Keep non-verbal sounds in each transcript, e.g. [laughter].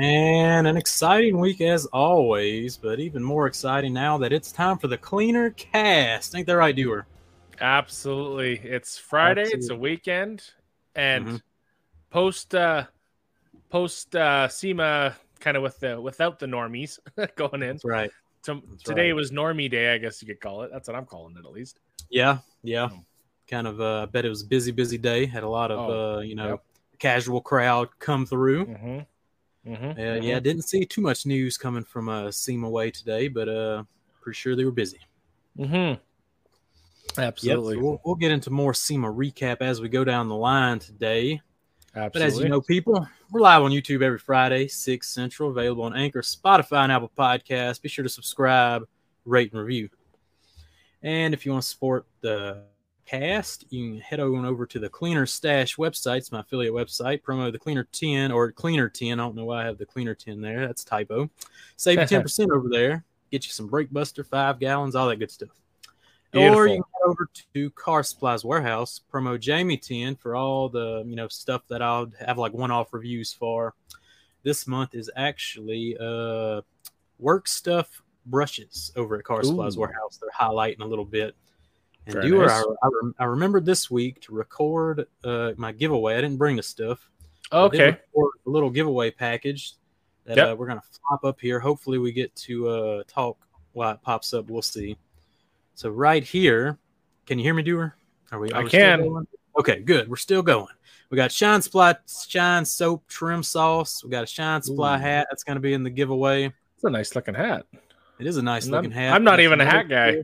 And an exciting week as always, but even more exciting now that it's time for the cleaner cast. Ain't that right, Doer? Absolutely. It's Friday, Absolutely. it's a weekend, and mm-hmm. post uh post uh SEMA kind of with the without the normies [laughs] going in. That's right. To, That's today right. was normie day, I guess you could call it. That's what I'm calling it at least. Yeah, yeah. Oh. Kind of uh bet it was a busy, busy day. Had a lot of oh, uh, you know, yep. casual crowd come through. Mm-hmm. Mm-hmm. Uh. Yeah, didn't see too much news coming from uh, SEMA way today, but uh, pretty sure they were busy. Mm-hmm. Absolutely. Yep, so we'll, we'll, get into more SEMA recap as we go down the line today. Absolutely. But as you know, people, we're live on YouTube every Friday, 6 Central, available on Anchor, Spotify, and Apple Podcasts. Be sure to subscribe, rate, and review. And if you want to support the cast, you can head on over to the Cleaner Stash website. It's my affiliate website. Promo the Cleaner 10 or Cleaner 10. I don't know why I have the Cleaner 10 there. That's typo. Save you [laughs] 10% over there. Get you some brake buster, five gallons, all that good stuff. Beautiful. Or you can head over to Car Supplies Warehouse, promo Jamie 10 for all the you know stuff that I'll have like one-off reviews for. This month is actually uh work stuff brushes over at Car Supplies Ooh. Warehouse. They're highlighting a little bit. And Very nice. I, I, I remembered this week to record uh, my giveaway. I didn't bring the stuff. Okay. A little giveaway package that yep. uh, we're gonna flop up here. Hopefully, we get to uh, talk while it pops up. We'll see. So right here, can you hear me, Doer? Are we? Are I we can. Okay, good. We're still going. We got Shine Supply Shine Soap Trim Sauce. We got a Shine Supply Ooh. hat that's going to be in the giveaway. It's a nice looking hat. It is a nice looking hat. I'm not even a hat guy.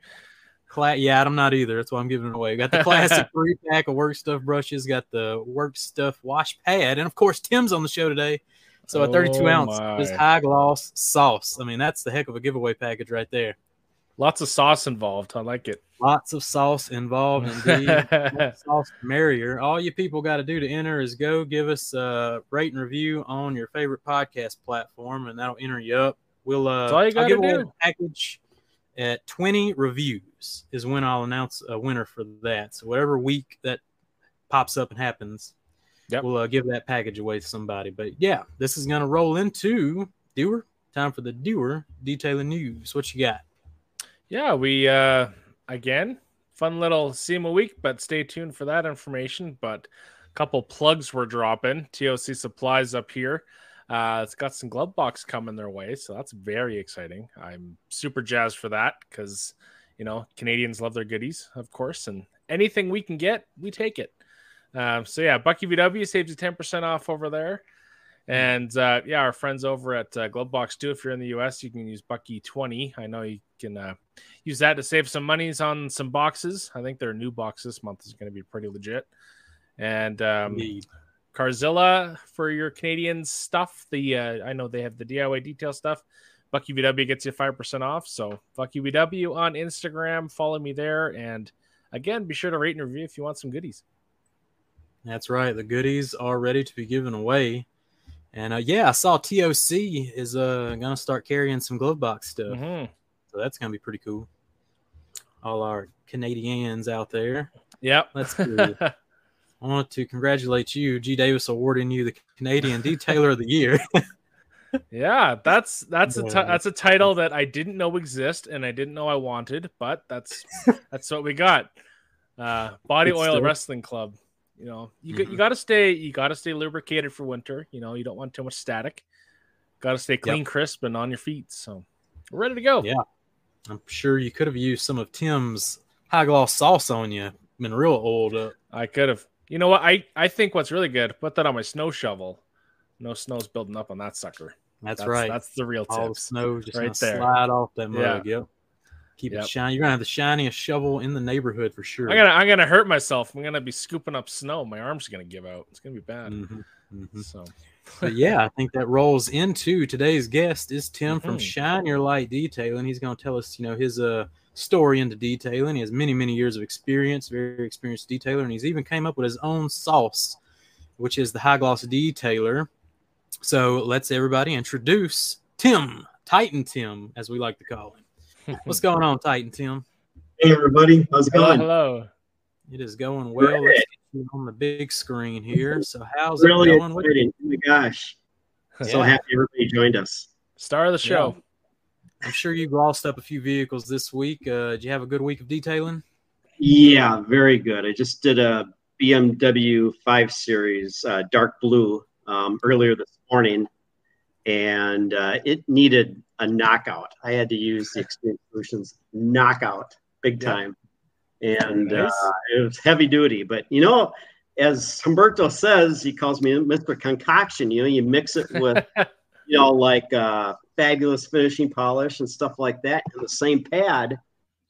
Cla- yeah, I'm not either. That's why I'm giving it away. We got the classic [laughs] three pack of work stuff brushes. Got the work stuff wash pad, and of course Tim's on the show today. So a 32 oh ounce is high gloss sauce. I mean, that's the heck of a giveaway package right there. Lots of sauce involved. I like it. Lots of sauce involved, [laughs] indeed. sauce merrier. All you people got to do to enter is go give us a rate and review on your favorite podcast platform, and that'll enter you up. We'll uh, all you got to do. A package at 20 reviews is when I'll announce a winner for that. So whatever week that pops up and happens, yep. we'll uh, give that package away to somebody. But yeah, this is gonna roll into Doer. Time for the Doer detailing news. What you got? Yeah, we uh again fun little SEMA week, but stay tuned for that information. But a couple plugs we're dropping. TOC supplies up here. Uh, it's got some glove box coming their way, so that's very exciting. I'm super jazzed for that because you know Canadians love their goodies, of course, and anything we can get, we take it. Uh, so yeah, Bucky VW saves you ten percent off over there. And uh, yeah, our friends over at uh, Glovebox too. If you're in the US, you can use Bucky twenty. I know you can uh, use that to save some monies on some boxes. I think their new box this month is going to be pretty legit. And um, Carzilla for your Canadian stuff. The uh, I know they have the DIY detail stuff. Bucky VW gets you five percent off. So Bucky VW on Instagram. Follow me there. And again, be sure to rate and review if you want some goodies. That's right. The goodies are ready to be given away. And uh, yeah, I saw TOC is uh, gonna start carrying some glove box stuff, mm-hmm. so that's gonna be pretty cool. All our Canadians out there. Yep, that's good. [laughs] I want to congratulate you, G Davis, awarding you the Canadian Detailer of the Year. [laughs] yeah, that's that's a t- that's a title that I didn't know exist and I didn't know I wanted, but that's [laughs] that's what we got. Uh, Body it's Oil still... Wrestling Club. You know, you mm-hmm. you got to stay you got to stay lubricated for winter. You know, you don't want too much static. Got to stay clean, yep. crisp, and on your feet. So we're ready to go. Yeah, I'm sure you could have used some of Tim's high gloss sauce on you. Been real old up. I could have. You know what? I I think what's really good. Put that on my snow shovel. No snow's building up on that sucker. That's, that's right. That's the real tip. All the snow [laughs] just right there. slide off that mug. Yeah. Yep. Keep yep. it shiny. You're gonna have the shiniest shovel in the neighborhood for sure. I'm gonna I'm gonna hurt myself. I'm gonna be scooping up snow. My arms are gonna give out. It's gonna be bad. Mm-hmm. Mm-hmm. So but yeah, I think that rolls into today's guest is Tim mm-hmm. from Shine Your Light Detailing. And he's gonna tell us, you know, his uh story into detailing. He has many, many years of experience, very experienced detailer, and he's even came up with his own sauce, which is the high gloss detailer. So let's everybody introduce Tim, Titan Tim, as we like to call him. [laughs] What's going on, Titan Tim? Hey everybody, how's it going? Hello. It is going well. on the big screen here. So how's really it going? Exciting. Oh my gosh. So happy everybody joined us. Star of the show. Yeah. I'm sure you glossed up a few vehicles this week. Uh, did you have a good week of detailing? Yeah, very good. I just did a BMW 5 Series uh, dark blue um, earlier this morning, and uh, it needed a knockout. I had to use the Extreme Solutions knockout big time, and nice. uh, it was heavy duty. But you know, as Humberto says, he calls me Mr. Concoction. You know, you mix it with, [laughs] you know, like uh, fabulous finishing polish and stuff like that in the same pad,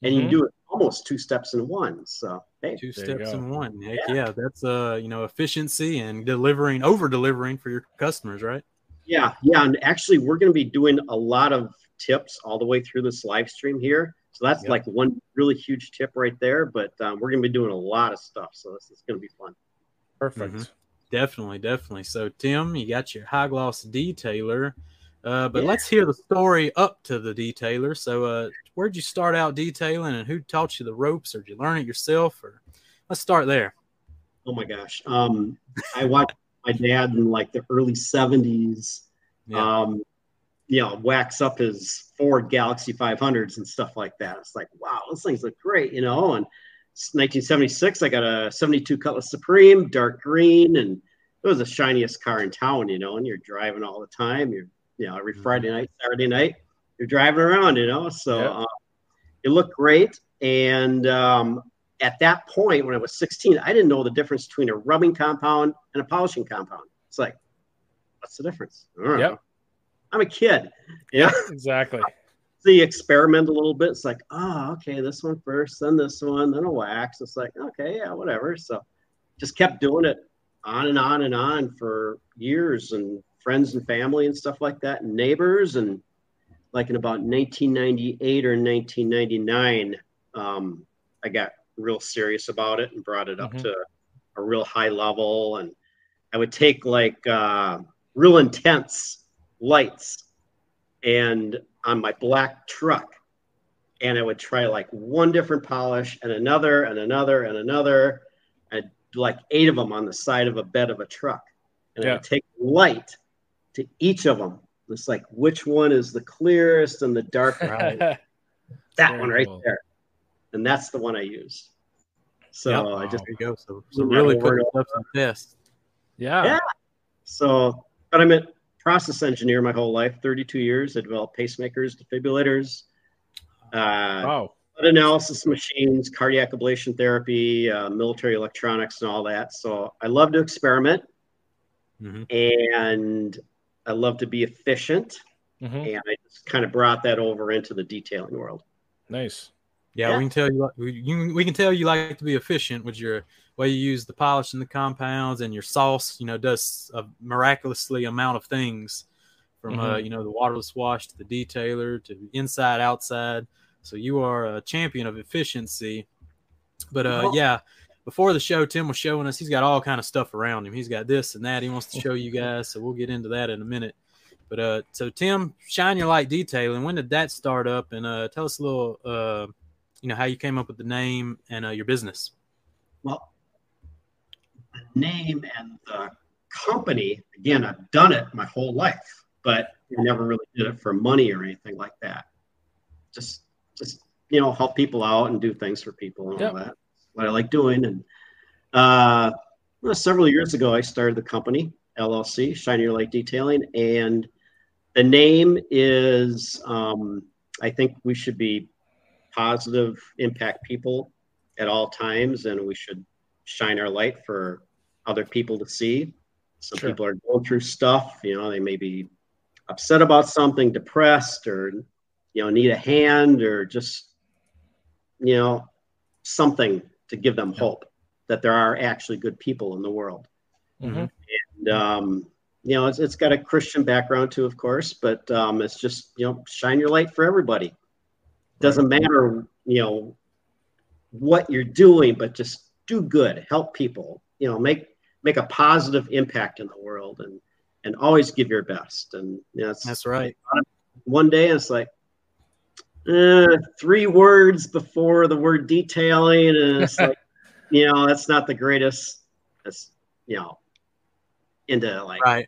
and mm-hmm. you do it almost two steps in one. So hey, two steps in one. Heck yeah. yeah, that's uh you know efficiency and delivering over delivering for your customers, right? Yeah, yeah, and actually we're going to be doing a lot of tips all the way through this live stream here. So that's yep. like one really huge tip right there. But um, we're going to be doing a lot of stuff, so this is going to be fun. Perfect. Mm-hmm. Definitely, definitely. So Tim, you got your high gloss detailer. Uh, but yeah. let's hear the story up to the detailer. So, uh, where'd you start out detailing, and who taught you the ropes, or did you learn it yourself? Or let's start there. Oh my gosh, um, I watched my dad in like the early '70s. Yeah. Um, you know, wax up his Ford Galaxie 500s and stuff like that. It's like, wow, those things look great, you know. And 1976, I got a 72 Cutlass Supreme, dark green, and it was the shiniest car in town, you know. And you're driving all the time. You're you know, every mm-hmm. Friday night, Saturday night, you're driving around, you know. So yeah. uh, it looked great. And um, at that point, when I was 16, I didn't know the difference between a rubbing compound and a polishing compound. It's like, what's the difference? Yeah. I'm a kid. Yeah. [laughs] Exactly. [laughs] So you experiment a little bit. It's like, oh, okay, this one first, then this one, then a wax. It's like, okay, yeah, whatever. So just kept doing it on and on and on for years and friends and family and stuff like that, and neighbors. And like in about 1998 or 1999, um, I got real serious about it and brought it up mm-hmm. to a real high level. And I would take like uh, real intense lights and on my black truck and I would try like one different polish and another and another and another and like eight of them on the side of a bed of a truck. And yeah. I would take light to each of them. It's like which one is the clearest and the dark [laughs] right. that Very one right cool. there, and that's the one I use. So yep. I just go. So, so really put stuff to test. Yeah. Yeah. So, but I'm a process engineer my whole life. 32 years. I developed pacemakers, defibrillators. Uh, wow. Analysis machines, cardiac ablation therapy, uh, military electronics, and all that. So I love to experiment. Mm-hmm. And I love to be efficient, mm-hmm. and I just kind of brought that over into the detailing world. Nice. Yeah, yeah, we can tell you, you we can tell you like to be efficient with your way you use the polish and the compounds and your sauce. You know, does a miraculously amount of things from uh, mm-hmm. uh, you know the waterless wash to the detailer to inside outside. So you are a champion of efficiency. But uh, yeah, before the show, Tim was showing us he's got all kind of stuff around him. He's got this and that. He wants to show you guys, so we'll get into that in a minute. But uh, so Tim, shine your light detailing. When did that start up? And uh, tell us a little, uh, you know, how you came up with the name and uh, your business. Well, the name and the company. Again, I've done it my whole life, but I never really did it for money or anything like that. Just, just you know, help people out and do things for people and yep. all that what I like doing. And uh, well, several years ago, I started the company LLC, Shine Your Light Detailing, and the name is. Um, I think we should be positive, impact people at all times, and we should shine our light for other people to see. Some sure. people are going through stuff, you know, they may be upset about something, depressed, or you know, need a hand, or just you know, something to give them hope that there are actually good people in the world. Mm-hmm. And um, you know, it's, it's got a Christian background too, of course, but um, it's just you know, shine your light for everybody. Doesn't matter, you know, what you're doing, but just do good, help people. You know, make make a positive impact in the world, and and always give your best. And you know, that's right. One day, it's like, uh, three words before the word detailing, and it's [laughs] like, you know, that's not the greatest. That's you know, into like right.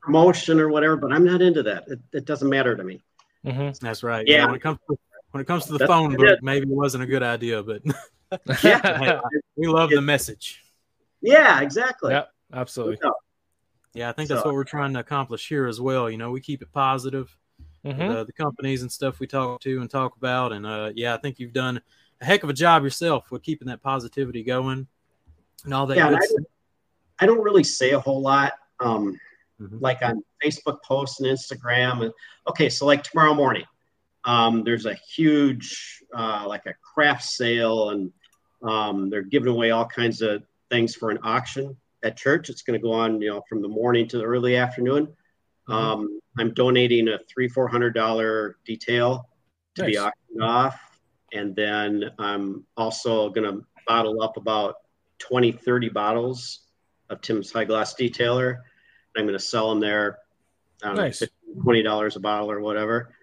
promotion or whatever, but I'm not into that. It, it doesn't matter to me. Mm-hmm. That's right. Yeah. yeah. When it comes to, when it comes to the That's phone book, maybe it wasn't a good idea, but [laughs] [laughs] yeah, we love the message. Yeah, exactly. Yeah, absolutely. Yeah, I think that's what we're trying to accomplish here as well. You know, we keep it positive. Mm-hmm. The, the, companies and stuff we talk to and talk about, and uh, yeah, I think you've done a heck of a job yourself with keeping that positivity going and all that. Yeah, I, I, don't really say a whole lot, um, mm-hmm. like on Facebook posts and Instagram. And okay, so like tomorrow morning, um, there's a huge uh, like a craft sale, and um, they're giving away all kinds of things for an auction at church. It's going to go on, you know, from the morning to the early afternoon. Mm-hmm. Um, I'm donating a three, four hundred dollar detail to nice. be auctioned off, and then I'm also going to bottle up about 20, 30 bottles of Tim's High Gloss Detailer. I'm going to sell them there, nice. twenty dollars a bottle or whatever,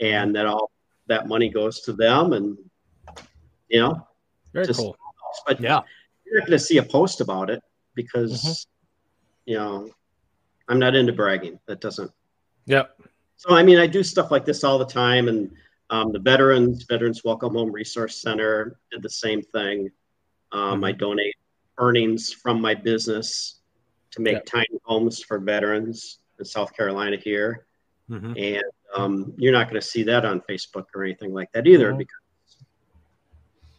and then all that money goes to them, and you know, very just, cool. But yeah, you're not going to see a post about it because mm-hmm. you know I'm not into bragging. That doesn't. Yep. So I mean, I do stuff like this all the time, and um, the veterans Veterans Welcome Home Resource Center did the same thing. Um, mm-hmm. I donate earnings from my business to make yep. tiny homes for veterans in South Carolina here, mm-hmm. and um, you're not going to see that on Facebook or anything like that either mm-hmm. because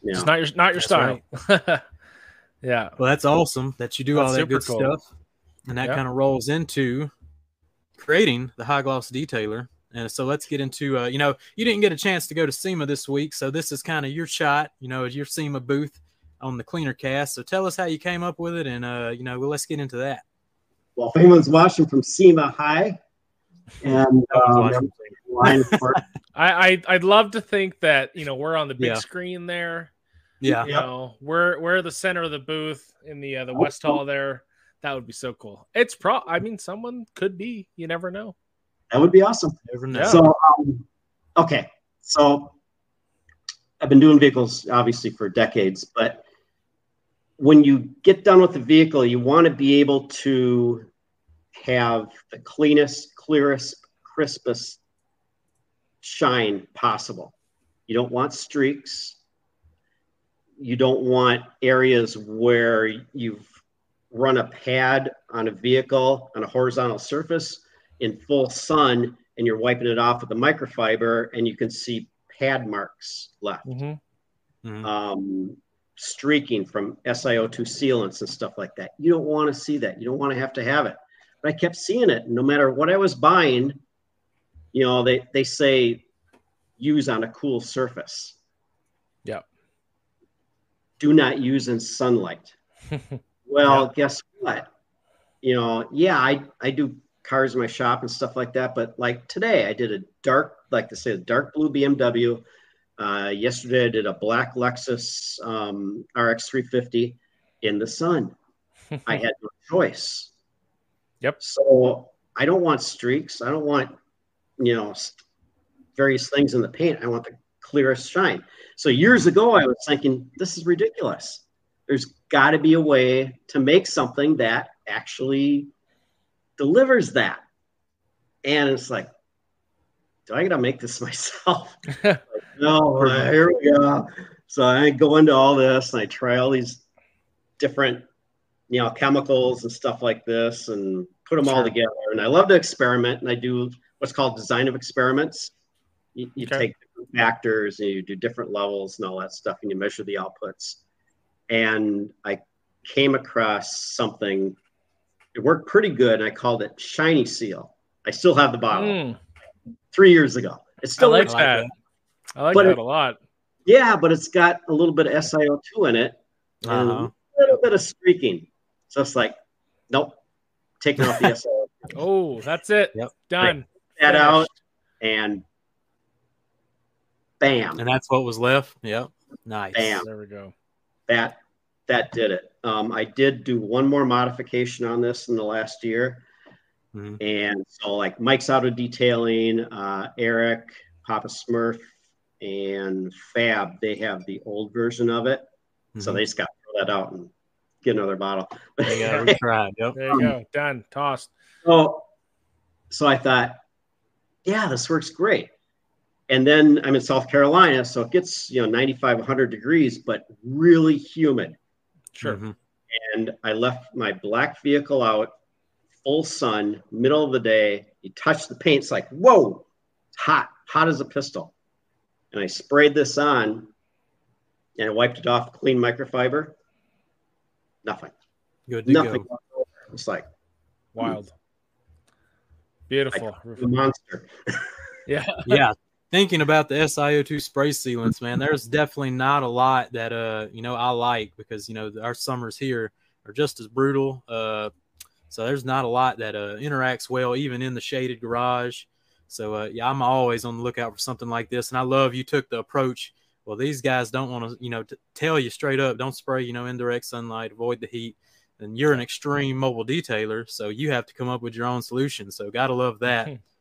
you know, it's not your not your style. Right. [laughs] Yeah. Well, that's awesome that you do that's all that good cool. stuff. And that kind of rolls into creating the high gloss detailer. And so let's get into, uh, you know, you didn't get a chance to go to SEMA this week. So this is kind of your shot, you know, as your SEMA booth on the cleaner cast. So tell us how you came up with it. And, uh, you know, well, let's get into that. Well, if anyone's watching from SEMA High, and um, [laughs] [laughs] I, I, I'd love to think that, you know, we're on the big yeah. screen there yeah, you yep. know, we're we're the center of the booth in the uh, the West Hall there. That would be so cool. It's pro. I mean, someone could be. You never know. That would be awesome. So, um, okay, so I've been doing vehicles obviously for decades, but when you get done with the vehicle, you want to be able to have the cleanest, clearest, crispest shine possible. You don't want streaks you don't want areas where you've run a pad on a vehicle on a horizontal surface in full sun and you're wiping it off with a microfiber and you can see pad marks left. Mm-hmm. Mm-hmm. Um, streaking from SiO2 sealants and stuff like that. You don't want to see that. You don't want to have to have it. But I kept seeing it. No matter what I was buying, you know, they, they say use on a cool surface yeah do not use in sunlight. [laughs] well, yeah. guess what? You know, yeah, I, I do cars in my shop and stuff like that, but like today I did a dark, like to say, a dark blue BMW. Uh, yesterday I did a black Lexus um, RX 350 in the sun. [laughs] I had no choice. Yep. So I don't want streaks. I don't want, you know, various things in the paint. I want the clearest shine. So years ago, I was thinking, this is ridiculous. There's got to be a way to make something that actually delivers that. And it's like, do I got to make this [laughs] myself? like, [laughs] no, uh, here we go. So I go into all this and I try all these different, you know, chemicals and stuff like this and put them all together. And I love to experiment and I do what's called design of experiments. You, you okay. take factors and you do different levels and all that stuff and you measure the outputs. And I came across something, it worked pretty good. And I called it Shiny Seal. I still have the bottle mm. three years ago. it still I like that. I like that it, a lot. Yeah, but it's got a little bit of SiO2 in it and uh-huh. a little bit of streaking. So it's like, nope, taking off the SiO2. [laughs] oh, that's it. Yep. Done. that out and Bam. And that's what was left. Yep. Nice. Bam. There we go. That that did it. Um, I did do one more modification on this in the last year. Mm-hmm. And so like Mike's Auto Detailing, uh, Eric, Papa Smurf, and Fab, they have the old version of it. Mm-hmm. So they just got to throw that out and get another bottle. There you go. [laughs] Yep. There you go. Done. Tossed. So so I thought, yeah, this works great. And then I'm in South Carolina, so it gets you know 95, 100 degrees, but really humid. Sure. Mm-hmm. And I left my black vehicle out, full sun, middle of the day. You touch the paint, it's like whoa, it's hot, hot as a pistol. And I sprayed this on, and I wiped it off, clean microfiber. Nothing. Good. Nothing. Go. It's like wild. Beautiful. Like monster. [laughs] yeah. Yeah. Thinking about the SiO2 spray sealants, man, there's definitely not a lot that uh, you know, I like because you know, our summers here are just as brutal. Uh so there's not a lot that uh interacts well even in the shaded garage. So uh yeah, I'm always on the lookout for something like this and I love you took the approach well these guys don't want to you know t- tell you straight up don't spray you know indirect sunlight avoid the heat and you're an extreme mobile detailer, so you have to come up with your own solution. So gotta love that. [laughs]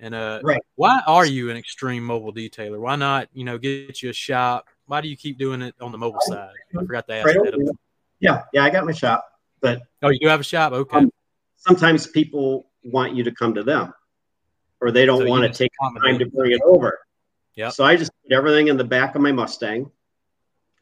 And uh, right. why are you an extreme mobile detailer? Why not, you know, get you a shop? Why do you keep doing it on the mobile side? I forgot to ask right that. Yeah, yeah, I got my shop, but oh, you do have a shop? Okay. Um, sometimes people want you to come to them, or they don't so want to take time to bring it over. Yeah. So I just put everything in the back of my Mustang,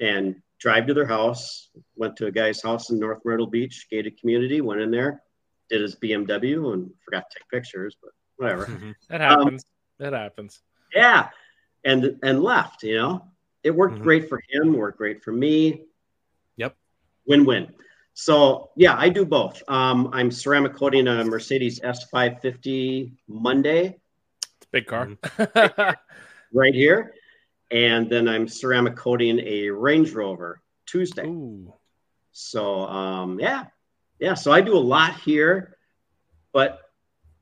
and drive to their house, went to a guy's house in North Myrtle Beach, gated community, went in there, did his BMW and forgot to take pictures, but whatever. [laughs] that happens. Um, that happens. Yeah. And and left, you know. It worked mm-hmm. great for him, worked great for me. Yep. Win-win. So yeah, I do both. Um, I'm ceramic coating a Mercedes S550 Monday. It's a big car. Mm-hmm. [laughs] right here and then I'm ceramic coating a Range Rover Tuesday. Ooh. So um, yeah, yeah. So I do a lot here, but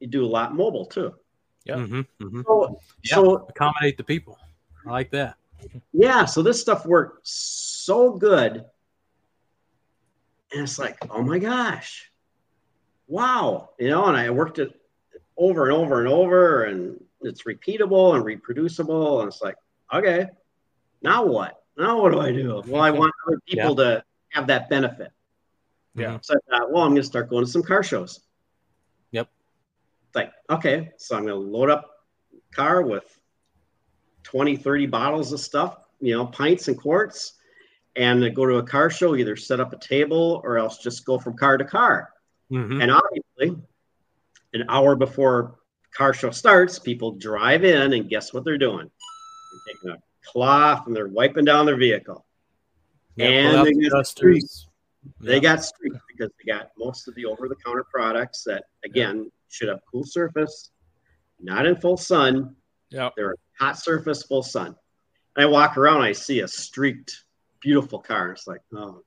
you do a lot mobile too. Yeah. Mm-hmm, mm-hmm. So, yeah. so accommodate the people. I like that. Yeah. So this stuff worked so good, and it's like, oh my gosh, wow, you know. And I worked it over and over and over, and it's repeatable and reproducible, and it's like, okay, now what? Now what do I do? Well, I want other [laughs] people yeah. to have that benefit. Yeah. So I thought, well, I'm going to start going to some car shows. Like, okay, so I'm going to load up car with 20, 30 bottles of stuff, you know, pints and quarts, and go to a car show, either set up a table or else just go from car to car. Mm-hmm. And obviously, an hour before car show starts, people drive in and guess what they're doing? They're taking a cloth and they're wiping down their vehicle. Yeah, and they got streaks. They got streaks because they got most of the over-the-counter products that, again, should have cool surface, not in full sun. Yeah, they're hot surface, full sun. And I walk around, I see a streaked, beautiful car. It's like, oh gosh.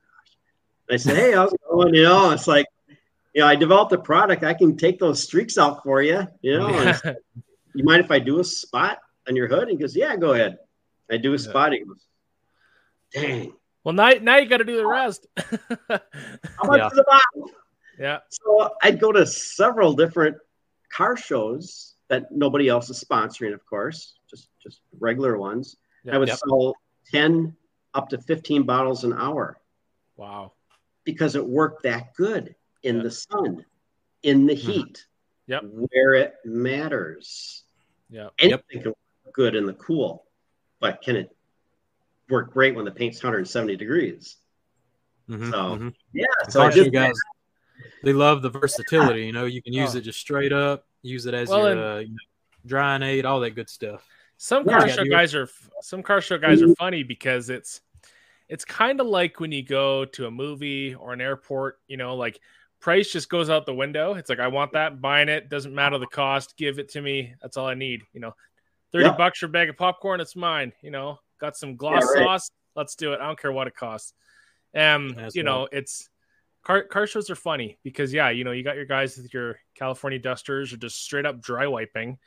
And I say, hey, how's it going? You know, it's like, you know, I developed a product. I can take those streaks out for you. You know, yeah. you mind if I do a spot? on your hood? He goes, Yeah, go ahead. I do a spot. He goes, Dang. Well, now, now you got to do the rest. How much yeah. the bottle? Yeah. So I'd go to several different car shows that nobody else is sponsoring, of course, just just regular ones. Yep. I would yep. sell 10 up to 15 bottles an hour. Wow. Because it worked that good in yep. the sun, in the mm-hmm. heat, yep. where it matters. Yeah. Anything yep. can good in the cool, but can it work great when the paint's 170 degrees? Mm-hmm, so mm-hmm. yeah, so I just, guys, they love the versatility. You know, you can use oh. it just straight up, use it as well, your uh, you know, drying aid, all that good stuff. Some car show guys are some car show guys are funny because it's it's kind of like when you go to a movie or an airport. You know, like price just goes out the window. It's like I want that, buying it, doesn't matter the cost, give it to me. That's all I need. You know, 30 yep. bucks for a bag of popcorn, it's mine. You know, got some gloss yeah, right. sauce. Let's do it. I don't care what it costs. Um, That's you right. know, it's car car shows are funny because yeah, you know, you got your guys with your California dusters or just straight up dry wiping,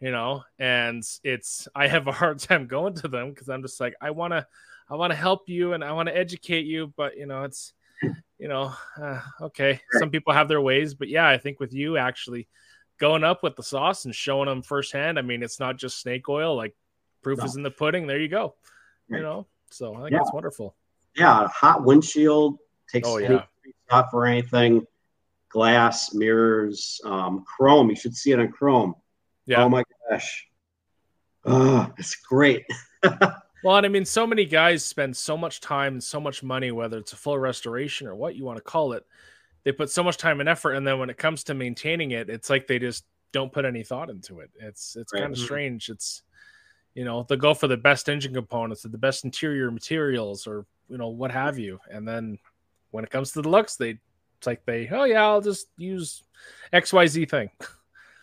you know, and it's I have a hard [laughs] time going to them because I'm just like, I wanna I wanna help you and I wanna educate you, but you know, it's you know, uh, okay. Some people have their ways, but yeah, I think with you actually going up with the sauce and showing them firsthand. I mean, it's not just snake oil. Like proof no. is in the pudding. There you go. Right. You know, so I think yeah. that's wonderful. Yeah, hot windshield takes oh, yeah. off or anything. glass, mirrors, um, chrome. You should see it on chrome. Yeah. Oh my gosh. Oh, it's great. [laughs] well, and I mean, so many guys spend so much time and so much money, whether it's a full restoration or what you want to call it. They put so much time and effort, and then when it comes to maintaining it, it's like they just don't put any thought into it. It's it's right. kind of mm-hmm. strange. It's you know they'll go for the best engine components, or the best interior materials, or you know what have you, and then when it comes to the looks, they it's like they oh yeah, I'll just use X Y Z thing.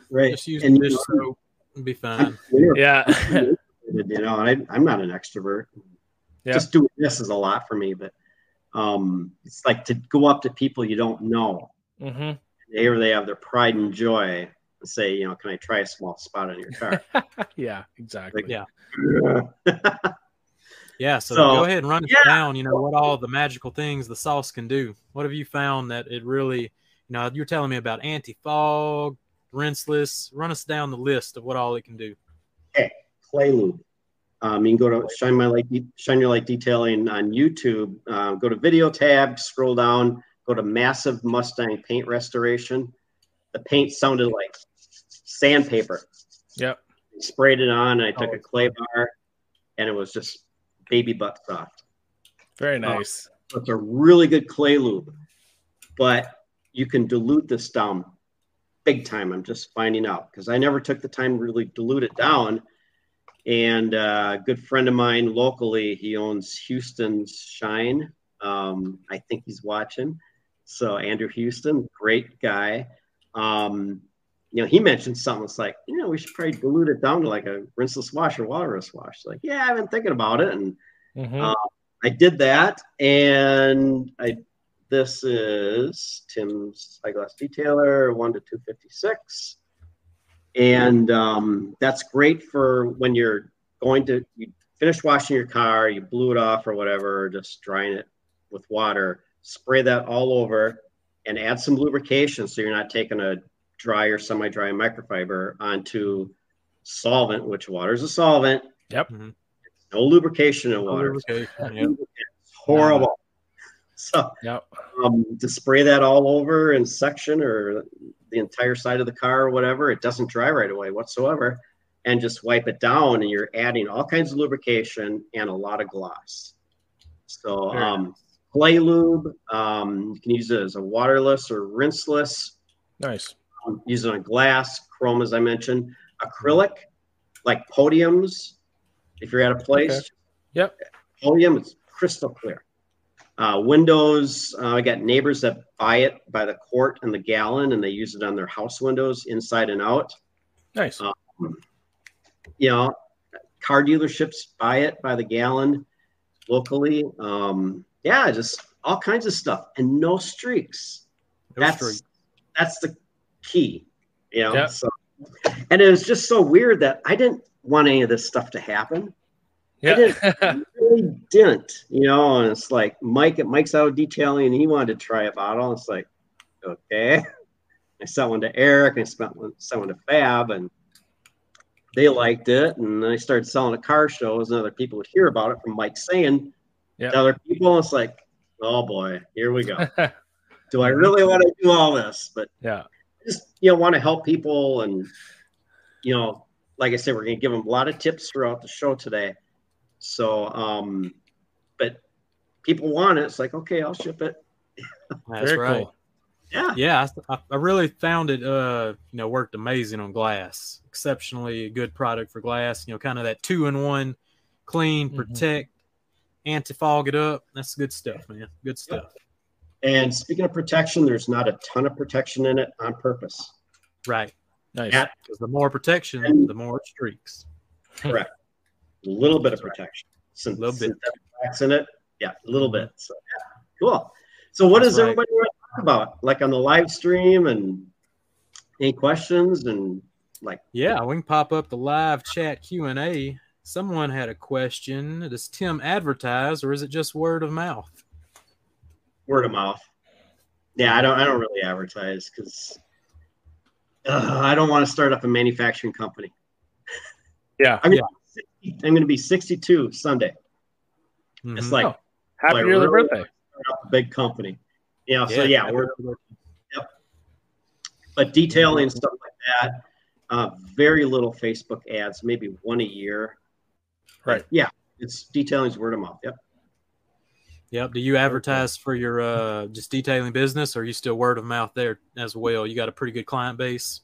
Right, just use and, dish soap and be fine. yeah, [laughs] you know I, I'm not an extrovert. Yeah. Just doing this is a lot for me, but um, it's like to go up to people you don't know. Mm-hmm. Here they have their pride and joy say, you know, can I try a small spot on your car? [laughs] yeah, exactly. Like, yeah. [laughs] yeah. So, so, go ahead and run it yeah. down. You know what all the magical things the sauce can do. What have you found that it really? You know, you're telling me about anti-fog, rinseless. Run us down the list of what all it can do. Okay, clay lube. Um, you can go to Shine My Light, Shine Your Light Detailing on YouTube. Uh, go to video tab, scroll down, go to Massive Mustang Paint Restoration. The paint sounded like sandpaper. Yep. Sprayed it on. I took oh. a clay bar, and it was just baby butt soft. Very uh, nice. Uh, it's a really good clay lube, but you can dilute this down big time. I'm just finding out because I never took the time to really dilute it down. And uh, a good friend of mine locally, he owns Houston's Shine. Um, I think he's watching. So Andrew Houston, great guy. Um, you know, he mentioned something. It's like, you know, we should probably dilute it down to like a rinseless wash or waterless wash. Like, yeah, I've been thinking about it, and mm-hmm. uh, I did that. And I, this is Tim's high gloss detailer, one to two fifty six, and um, that's great for when you're going to you finish washing your car, you blew it off or whatever, just drying it with water. Spray that all over, and add some lubrication so you're not taking a dry or semi-dry microfiber onto solvent, which water is a solvent. Yep. Mm-hmm. No lubrication in water. Lubrication, yep. [laughs] It's horrible. [laughs] So yep. um, to spray that all over in section or the entire side of the car or whatever, it doesn't dry right away whatsoever. And just wipe it down, and you're adding all kinds of lubrication and a lot of gloss. So, um, clay lube, um, you can use it as a waterless or rinseless. Nice use it on glass, chrome, as I mentioned, acrylic, like podiums. If you're at a place, okay. yep, podium, it's crystal clear. Uh, windows, uh, I got neighbors that buy it by the quart and the gallon, and they use it on their house windows, inside and out. Nice. Um, you know, car dealerships buy it by the gallon locally. Um, yeah, just all kinds of stuff, and no streaks. No that's streak. that's the key, you know. Yep. So, and it was just so weird that I didn't want any of this stuff to happen. Yeah, I didn't, [laughs] really didn't, you know. And it's like Mike, Mike's Auto Detailing, and he wanted to try a bottle. It's like, okay. I sent one to Eric, and I sent one, sent one to Fab, and they liked it. And I started selling at car shows, and other people would hear about it from Mike saying yep. to other people. It's like, oh boy, here we go. [laughs] do I really want to do all this? But yeah, just you know want to help people and you know like i said we're going to give them a lot of tips throughout the show today so um but people want it it's like okay i'll ship it that's Very right cool. yeah yeah I, I, really found it uh you know worked amazing on glass exceptionally good product for glass you know kind of that two in one clean mm-hmm. protect mm-hmm. anti-fog it up that's good stuff man good stuff yep. And speaking of protection, there's not a ton of protection in it on purpose. Right. Nice. Because the more protection, and, the more streaks. [laughs] Correct. A little bit of protection. A little bit. in it. Yeah, a little bit. So yeah, cool. So what That's does right. everybody want to talk about? Like on the live stream and any questions and like yeah, we can pop up the live chat Q and A. Someone had a question. Does Tim advertise or is it just word of mouth? Word of mouth. Yeah, I don't I don't really advertise because uh, I don't want to start up a manufacturing company. Yeah, I'm gonna, yeah. I'm gonna be 62 Sunday. Mm-hmm. It's like oh, happy like, early really birthday. a big company. You know, yeah, so yeah, we're yep. but detailing stuff like that. Uh, very little Facebook ads, maybe one a year. Right. Yeah, it's detailing's word of mouth. Yep. Yep. Do you advertise for your uh, just detailing business, or are you still word of mouth there as well? You got a pretty good client base.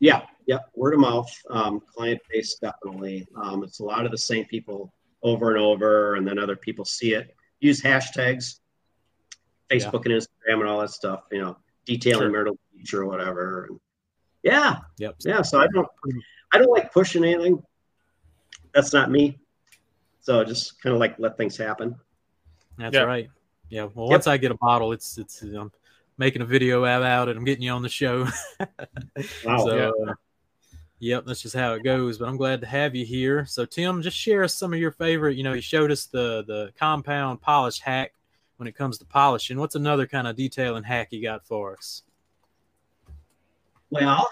Yeah. Yep. Word of mouth. Um, client base definitely. Um, it's a lot of the same people over and over, and then other people see it. Use hashtags, Facebook yeah. and Instagram and all that stuff. You know, detailing sure. Myrtle Beach or whatever. And yeah. Yep. Yeah. So I don't. I don't like pushing anything. That's not me. So just kind of like let things happen. That's right. Yeah. Well, once I get a bottle, it's it's I'm making a video out and I'm getting you on the show. [laughs] wow. So, yeah. uh, yep, that's just how it goes. But I'm glad to have you here. So Tim, just share us some of your favorite. You know, you showed us the the compound polish hack when it comes to polishing. What's another kind of detailing hack you got for us? Well,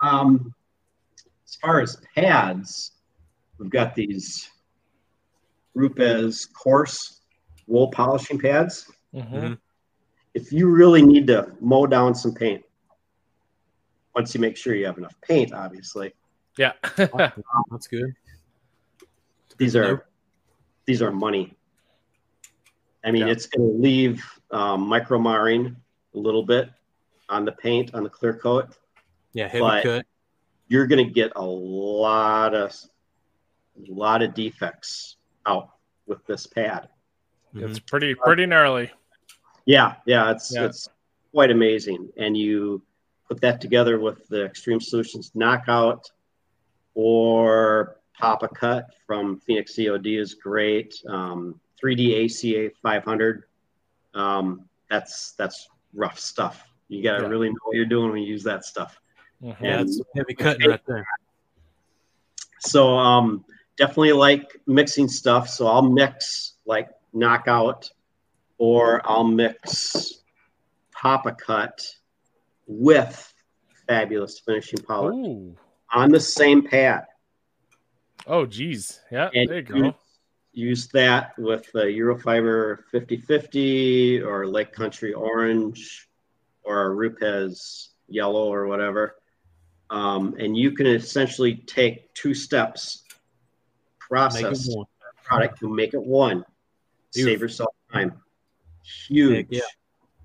um, as far as pads, we've got these Rupes coarse wool polishing pads. Mm-hmm. If you really need to mow down some paint, once you make sure you have enough paint, obviously. Yeah, [laughs] that's good. These are these are money. I mean, yeah. it's going to leave um, micro marring a little bit on the paint on the clear coat. Yeah, but cut. You're going to get a lot of a lot of defects out with this pad. It's pretty pretty gnarly. Yeah, yeah, it's yeah. it's quite amazing. And you put that together with the Extreme Solutions Knockout or Papa Cut from Phoenix COD is great. Um, 3D ACA 500. Um, that's that's rough stuff. You got to yeah. really know what you're doing when you use that stuff. Mm-hmm. Yeah, it's heavy cutting right there. So um, definitely like mixing stuff. So I'll mix like knockout or I'll mix Papa Cut with fabulous finishing polish Ooh. on the same pad. Oh, geez. Yeah, and there you go. Use that with the Uro-Fiber 5050 or Lake Country Orange or Rupes Yellow or whatever. Um, and you can essentially take two steps process product to make it one. Beautiful. Save yourself time. Huge. Yeah.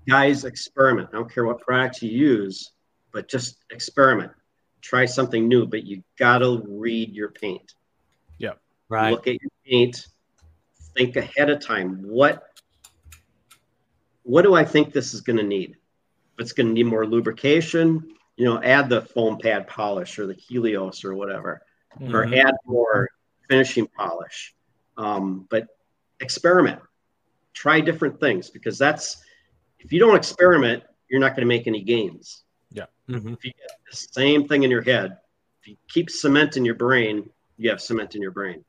Guys, experiment. I don't care what product you use, but just experiment. Try something new, but you gotta read your paint. Yeah. Right. Look at your paint. Think ahead of time. What what do I think this is gonna need? If it's gonna need more lubrication, you know, add the foam pad polish or the Helios or whatever, mm-hmm. or add more finishing polish. Um, but experiment, try different things because that's if you don't experiment, you're not going to make any gains. Yeah. Mm-hmm. If you get the same thing in your head, if you keep cement in your brain, you have cement in your brain.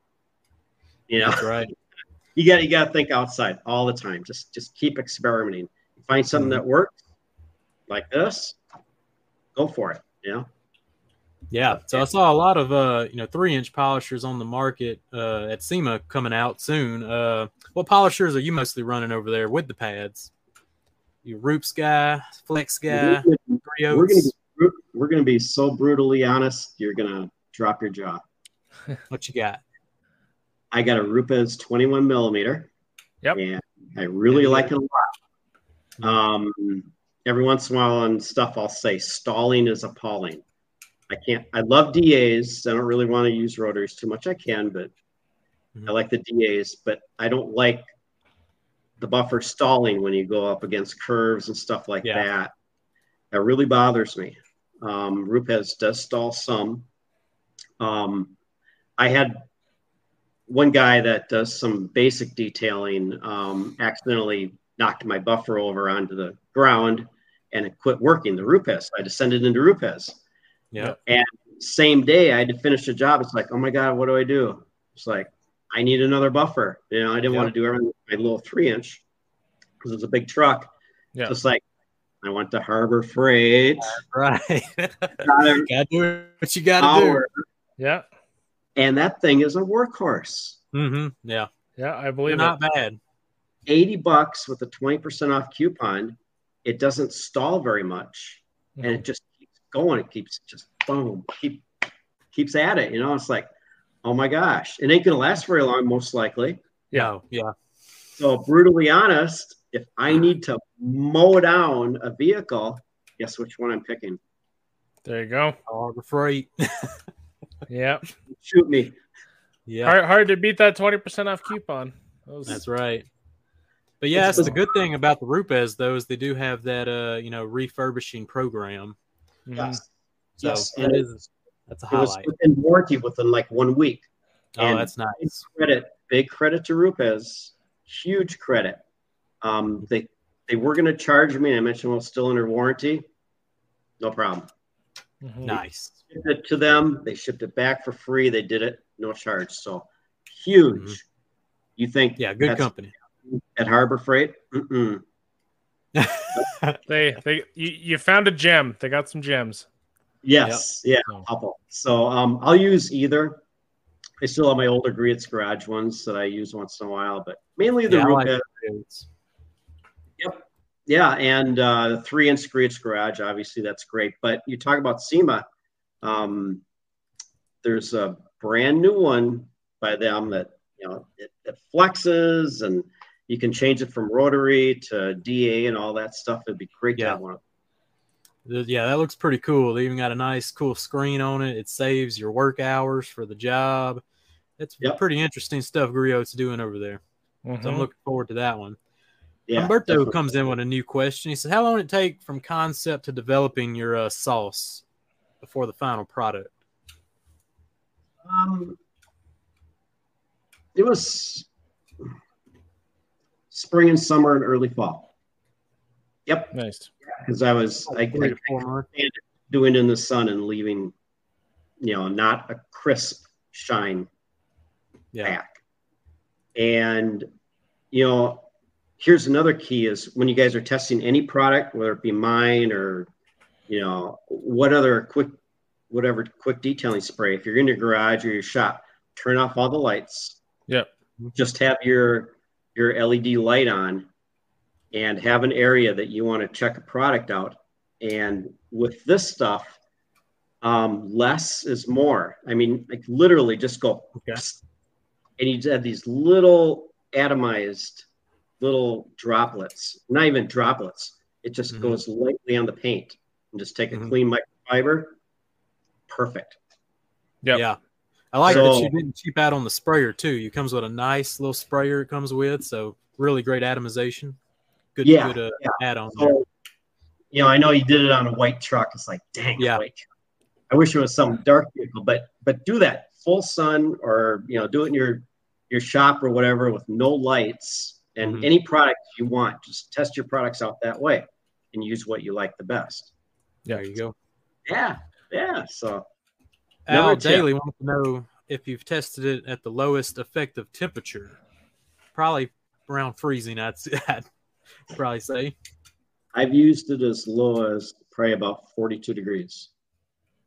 You know, that's right. [laughs] you got you got to think outside all the time. Just just keep experimenting. You find something mm-hmm. that works, like this, go for it. You know. Yeah, so I saw a lot of uh, you know, three inch polishers on the market uh, at SEMA coming out soon. Uh, what polishers are you mostly running over there with the pads? You Rupes guy, Flex guy, we're gonna, be, we're gonna be so brutally honest, you're gonna drop your jaw. [laughs] what you got? I got a Rupes 21 millimeter. Yep. And I really yeah. like it a lot. Um, every once in a while on stuff, I'll say stalling is appalling. I can't. I love DAs. I don't really want to use rotaries too much. I can, but mm-hmm. I like the DAs. But I don't like the buffer stalling when you go up against curves and stuff like yeah. that. That really bothers me. Um, Rupes does stall some. Um, I had one guy that does some basic detailing um, accidentally knocked my buffer over onto the ground and it quit working. The Rupes. I descended into Rupes yeah. And same day I had to finish the job. It's like, oh my God, what do I do? It's like, I need another buffer. You know, I didn't yeah. want to do everything with my little three inch because it's a big truck. Yeah. Just like I went to Harbor Freight. Right. [laughs] gotta, gotta do what you gotta do. Yeah. And that thing is a workhorse. Mm-hmm. Yeah. Yeah, I believe not bad. 80 bucks with a 20% off coupon. It doesn't stall very much. And it just going. It keeps just boom, keep keeps at it. You know, it's like, oh my gosh, it ain't gonna last very long, most likely. Yeah, yeah. So brutally honest, if I need to mow down a vehicle, guess which one I'm picking? There you go. Harbor Freight. [laughs] yeah. Shoot me. Yeah. Hard, hard to beat that 20% off coupon. That was... That's right. But yeah, that's the good thing about the Rupes though is they do have that uh you know refurbishing program. Mm-hmm. Yes. So yes. That is, that's a highlight. It was within warranty within like one week. Oh, and that's nice. Big credit, big credit to Rupes. Huge credit. Um, they they were going to charge me. and I mentioned well, still under warranty. No problem. Mm-hmm. Nice. Shipped it to them. They shipped it back for free. They did it no charge. So huge. Mm-hmm. You think? Yeah, good company at Harbor Freight. [laughs] they they you, you found a gem. They got some gems. Yes, yep. yeah, couple. So um, I'll use either. I still have my older Griot's Garage ones that I use once in a while, but mainly the yeah, like Yep. Yeah, and uh, the three inch Griot's Garage, obviously that's great. But you talk about SEMA. Um, there's a brand new one by them that you know it, it flexes and you can change it from rotary to DA and all that stuff. It'd be great yeah. to have one. Yeah, that looks pretty cool. They even got a nice, cool screen on it. It saves your work hours for the job. It's yep. pretty interesting stuff Griot's doing over there. Mm-hmm. So I'm mm-hmm. looking forward to that one. Yeah, Umberto definitely. comes in with a new question. He says, "How long did it take from concept to developing your uh, sauce before the final product?" Um, it was spring and summer and early fall. Yep. Nice. Because I was I, I, I doing in the sun and leaving, you know, not a crisp shine yeah. back. And you know, here's another key is when you guys are testing any product, whether it be mine or you know, what other quick whatever quick detailing spray, if you're in your garage or your shop, turn off all the lights. Yep. Just have your your LED light on and have an area that you want to check a product out. And with this stuff, um, less is more. I mean, like literally just go, okay. and you have these little atomized little droplets, not even droplets. It just mm-hmm. goes lightly on the paint and just take a mm-hmm. clean microfiber. Perfect. Yep. Yeah. I like so, that you didn't cheap out on the sprayer too. You comes with a nice little sprayer it comes with, so really great atomization. Good, yeah, good uh, yeah. add-on. So, you know, I know you did it on a white truck. It's like, dang, yeah. white truck. I wish it was some dark vehicle, but but do that full sun or you know do it in your your shop or whatever with no lights and mm-hmm. any product you want. Just test your products out that way and use what you like the best. Yeah, there you go. Yeah, yeah. So Al Daly wants to know if you've tested it at the lowest effective temperature. Probably around freezing, I'd, [laughs] I'd probably say. I've used it as low as probably about 42 degrees.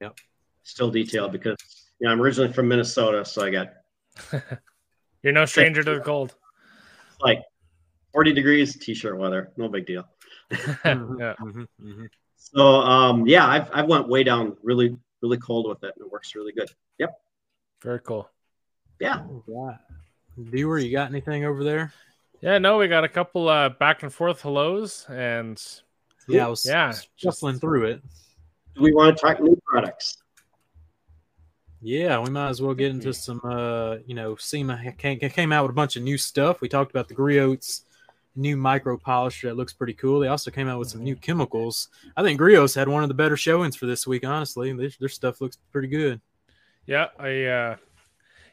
Yep. Still detailed because you know I'm originally from Minnesota, so I got. [laughs] You're no stranger to the cold. Like 40 degrees, t-shirt weather, no big deal. [laughs] Mm-hmm. yeah. Mm-hmm, mm-hmm. So um, yeah, I've I've went way down really really cold with it, and it works really good. Yep. Very cool. Yeah. Viewer, you got anything over there? Yeah, no, we got a couple uh, back and forth hellos, and yeah, I was yeah shuffling just... through it. Do we want to talk new products? Yeah, we might as well get into some. Uh, you know, SEMA came out with a bunch of new stuff. We talked about the Griot's new micro polisher that looks pretty cool. They also came out with some new chemicals. I think Griot's had one of the better showings for this week. Honestly, their, their stuff looks pretty good. Yeah, I uh,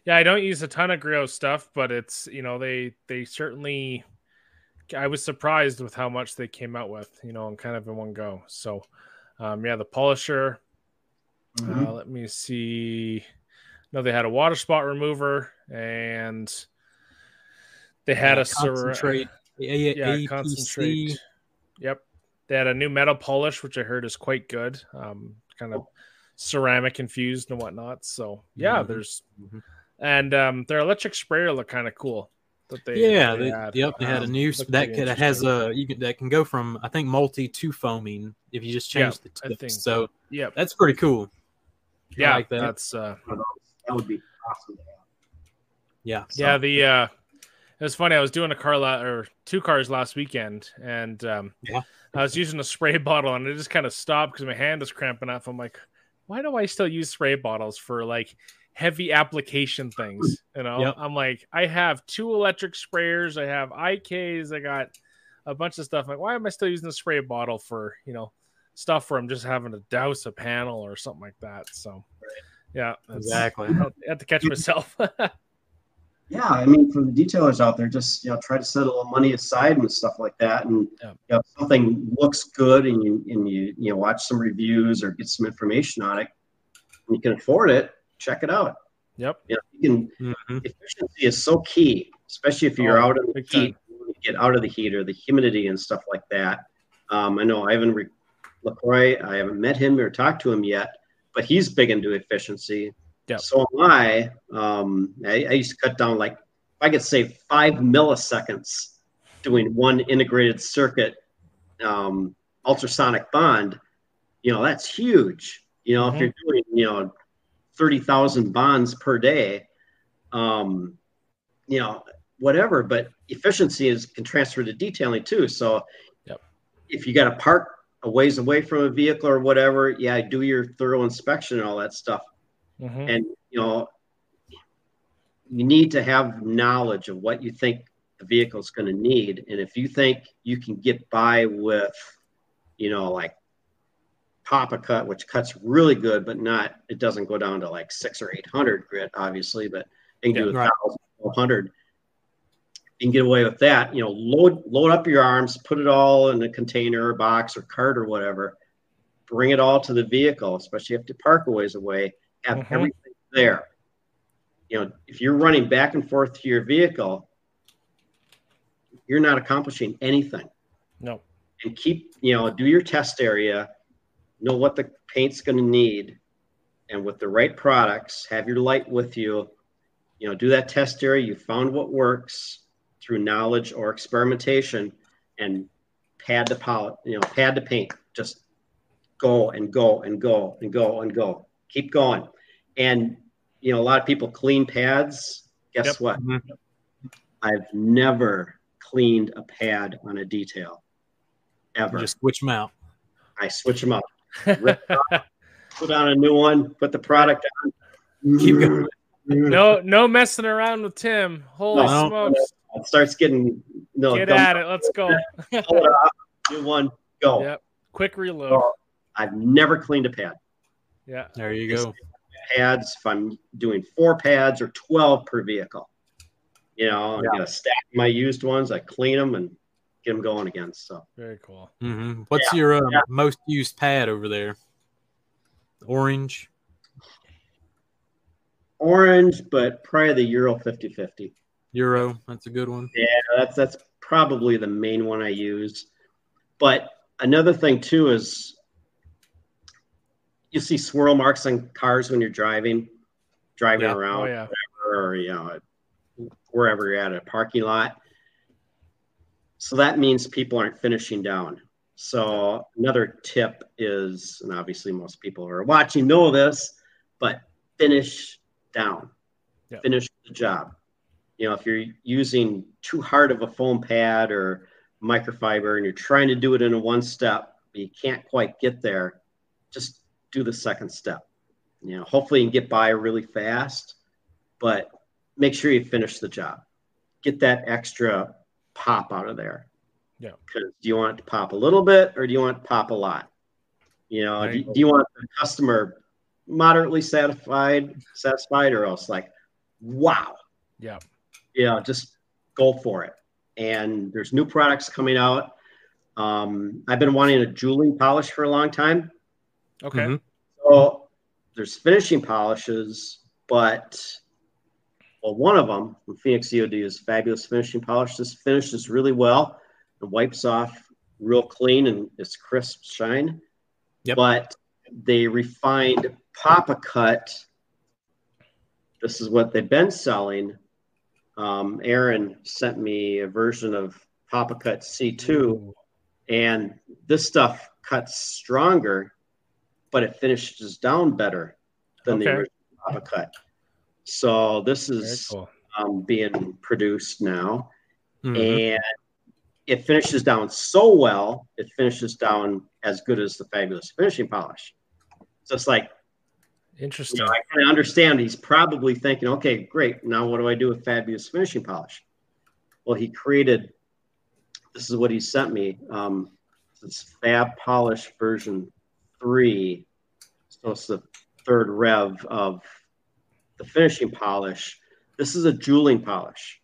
yeah, I don't use a ton of Griot stuff, but it's you know they they certainly. I was surprised with how much they came out with, you know, and kind of in one go. So, um, yeah, the polisher. Mm-hmm. Uh, let me see. No, they had a water spot remover and they had a concentrate. Sur- a- yeah, APC. concentrate. Yep. They had a new metal polish, which I heard is quite good. Um, kind of ceramic infused and whatnot. So yeah, mm-hmm. there's mm-hmm. and um, their electric sprayer look kind of cool. that they yeah they, they yep they had a um, new that that has a you can that can go from I think multi to foaming if you just change yeah, the tips. So yeah, that's pretty cool. Yeah, like that. that's uh, that would be awesome. Yeah, so. yeah. The uh, it was funny. I was doing a car la- or two cars last weekend, and um, yeah. I was using a spray [laughs] bottle, and it just kind of stopped because my hand was cramping up. I'm like, why do I still use spray bottles for like heavy application things? You know, yep. I'm like, I have two electric sprayers, I have IKs, I got a bunch of stuff. I'm like, why am I still using the spray bottle for you know stuff where I'm just having to douse a panel or something like that? So, yeah, exactly. [laughs] I had to catch myself. [laughs] yeah, I mean, for the detailers out there, just you know, try to set a little money aside and stuff like that. And yeah. you know, if something looks good, and you and you you know watch some reviews or get some information on it, and you can afford it, check it out. Yep. You, know, you can mm-hmm. efficiency is so key, especially if you're oh, out in the heat. Get out of the heat or the humidity and stuff like that. Um, I know Ivan Re- Lacroix. I haven't met him or talked to him yet, but he's big into efficiency Yep. So am I. Um, I. I used to cut down like if I could save five milliseconds doing one integrated circuit um, ultrasonic bond. You know that's huge. You know mm-hmm. if you're doing you know thirty thousand bonds per day, um, you know whatever. But efficiency is can transfer to detailing too. So yep. if you got to park a ways away from a vehicle or whatever, yeah, do your thorough inspection and all that stuff. Mm-hmm. And you know, you need to have knowledge of what you think the vehicle is going to need. And if you think you can get by with, you know, like Papa cut, which cuts really good, but not it doesn't go down to like six or eight hundred grit, obviously, but you can yeah, do a right. thousand, hundred. You can get away with that. You know, load load up your arms, put it all in a container or box or cart or whatever. Bring it all to the vehicle, especially if the park a ways away have mm-hmm. everything there. You know, if you're running back and forth to your vehicle, you're not accomplishing anything. No. And keep, you know, do your test area, know what the paint's going to need, and with the right products, have your light with you. You know, do that test area. You found what works through knowledge or experimentation, and pad the palette, you know, pad the paint. Just go and go and go and go and go. Keep going. And you know, a lot of people clean pads. Guess yep. what? Mm-hmm. I've never cleaned a pad on a detail ever. Just switch them out. I switch them out. [laughs] put on a new one. Put the product on. Keep going. No, no messing around with Tim. Holy no, smokes! It starts getting no. Get at it. Let's go. new one. Go. Yep. Quick reload. I've never cleaned a pad. Yeah. There you go pads, if I'm doing four pads or 12 per vehicle. You know, I'm yeah. gonna stack my used ones, I clean them and get them going again. So very cool. Mm-hmm. What's yeah. your uh, yeah. most used pad over there? Orange. Orange, but probably the Euro 50 50. Euro, that's a good one. Yeah, that's that's probably the main one I use. But another thing too is you see swirl marks on cars when you're driving, driving yeah. around, oh, yeah. or you know, wherever you're at a parking lot. So that means people aren't finishing down. So another tip is, and obviously most people who are watching know this, but finish down, yeah. finish the job. You know, if you're using too hard of a foam pad or microfiber and you're trying to do it in a one step, but you can't quite get there, do the second step. You know, hopefully you can get by really fast, but make sure you finish the job. Get that extra pop out of there. Yeah. Because do you want it to pop a little bit or do you want to pop a lot? You know, do, do, you want the customer moderately satisfied, satisfied, or else like, wow. Yeah. Yeah, you know, just go for it. And there's new products coming out. Um, I've been wanting a jeweling polish for a long time. Okay. Mm-hmm. So there's finishing polishes, but well, one of them from Phoenix EOD is fabulous finishing polish. This finishes really well and wipes off real clean and it's crisp shine. Yep. But they refined Papa Cut. This is what they've been selling. um, Aaron sent me a version of Papa Cut C2, and this stuff cuts stronger, but it finishes down better than okay. the original Papa Cut. So this is cool. um, being produced now, mm-hmm. and it finishes down so well. It finishes down as good as the fabulous finishing polish. So it's like Interesting. You know, I kind of understand he's probably thinking, okay, great. Now what do I do with fabulous finishing polish? Well, he created. This is what he sent me. Um, it's Fab Polish version three. So it's the third rev of the finishing polish. This is a jeweling polish.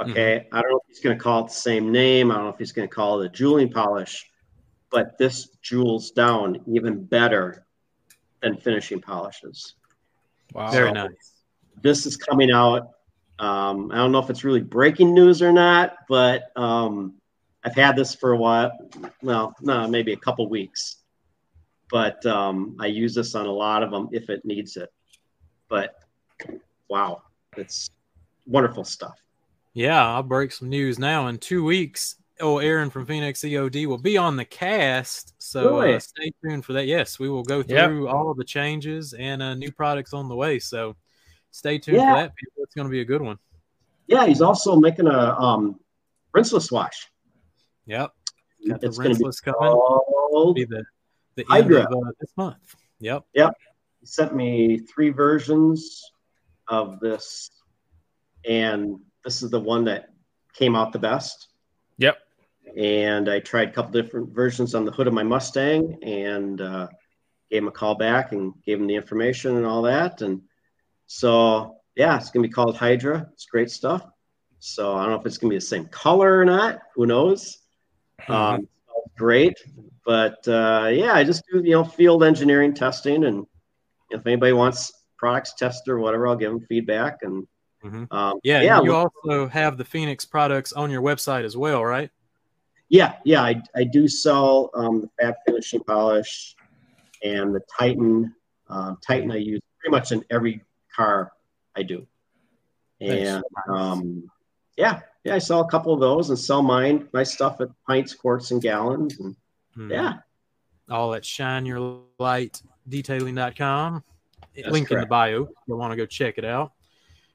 Okay. Mm-hmm. I don't know if he's going to call it the same name. I don't know if he's going to call it a jeweling polish, but this jewels down even better than finishing polishes. Wow. Very nice. This is coming out. Um, I don't know if it's really breaking news or not, but um, I've had this for a while. Well, no, maybe a couple weeks. But um, I use this on a lot of them if it needs it. But wow, it's wonderful stuff. Yeah, I'll break some news now. In two weeks, oh, Aaron from Phoenix EOD will be on the cast. So uh, stay tuned for that. Yes, we will go through yep. all of the changes and uh, new products on the way. So stay tuned yeah. for that. It's going to be a good one. Yeah, he's also making a um, rinseless wash. Yep. Got it's the rinseless be coming. Be the, the Hydra. end of uh, this month. Yep. Yep. He sent me three versions of this, and this is the one that came out the best. Yep and I tried a couple different versions on the hood of my Mustang and uh, gave him a call back and gave him the information and all that. And so, yeah, it's going to be called Hydra. It's great stuff. So I don't know if it's going to be the same color or not. Who knows? Mm-hmm. Um, great. But uh, yeah, I just do, you know, field engineering testing. And if anybody wants products tested or whatever, I'll give them feedback. And mm-hmm. um, yeah, yeah, you also have the Phoenix products on your website as well, right? Yeah, yeah, I, I do sell um, the Fab finishing polish and the Titan. Uh, Titan I use pretty much in every car I do. And um, yeah, yeah, I sell a couple of those and sell mine, my stuff at pints, quarts, and gallons. And hmm. yeah. All at shineyourlightdetailing.com. That's Link correct. in the bio. You'll want to go check it out.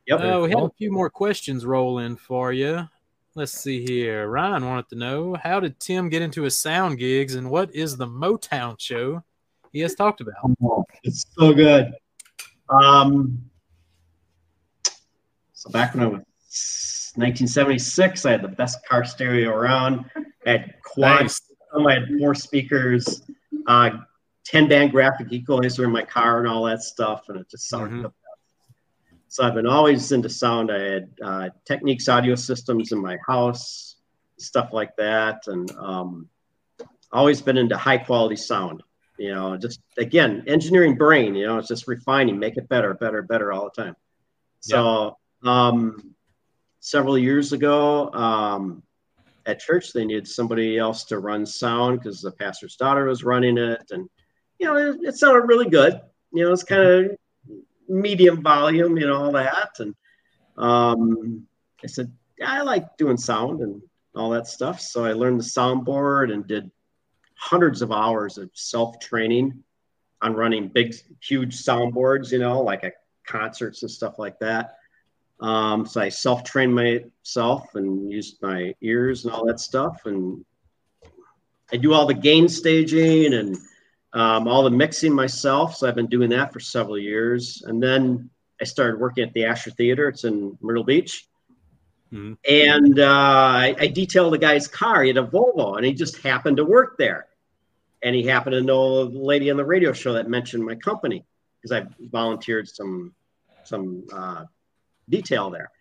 Yep. Uh, we have a few more questions rolling for you. Let's see here. Ryan wanted to know how did Tim get into his sound gigs and what is the Motown show he has talked about? Oh, it's so good. Um, so back when I was 1976, I had the best car stereo around. I had quads. Nice. I had four speakers, uh, 10 band graphic equalizer in my car, and all that stuff, and it just sounded mm-hmm. So I've been always into sound. I had uh, Technics audio systems in my house, stuff like that, and um, always been into high quality sound. You know, just again, engineering brain. You know, it's just refining, make it better, better, better all the time. So um, several years ago, um, at church, they needed somebody else to run sound because the pastor's daughter was running it, and you know, it, it sounded really good. You know, it's kind of medium volume, you know, all that. And um, I said, I like doing sound and all that stuff. So I learned the soundboard and did hundreds of hours of self training on running big, huge soundboards, you know, like at concerts and stuff like that. Um, so I self trained myself and used my ears and all that stuff. And I do all the gain staging and um, all the mixing myself. So I've been doing that for several years. And then I started working at the Asher Theater. It's in Myrtle Beach. Mm-hmm. And uh, I, I, detailed a guy's car. He had a Volvo, and he just happened to work there. And he happened to know the lady on the radio show that mentioned my company because I volunteered some some uh, detail there.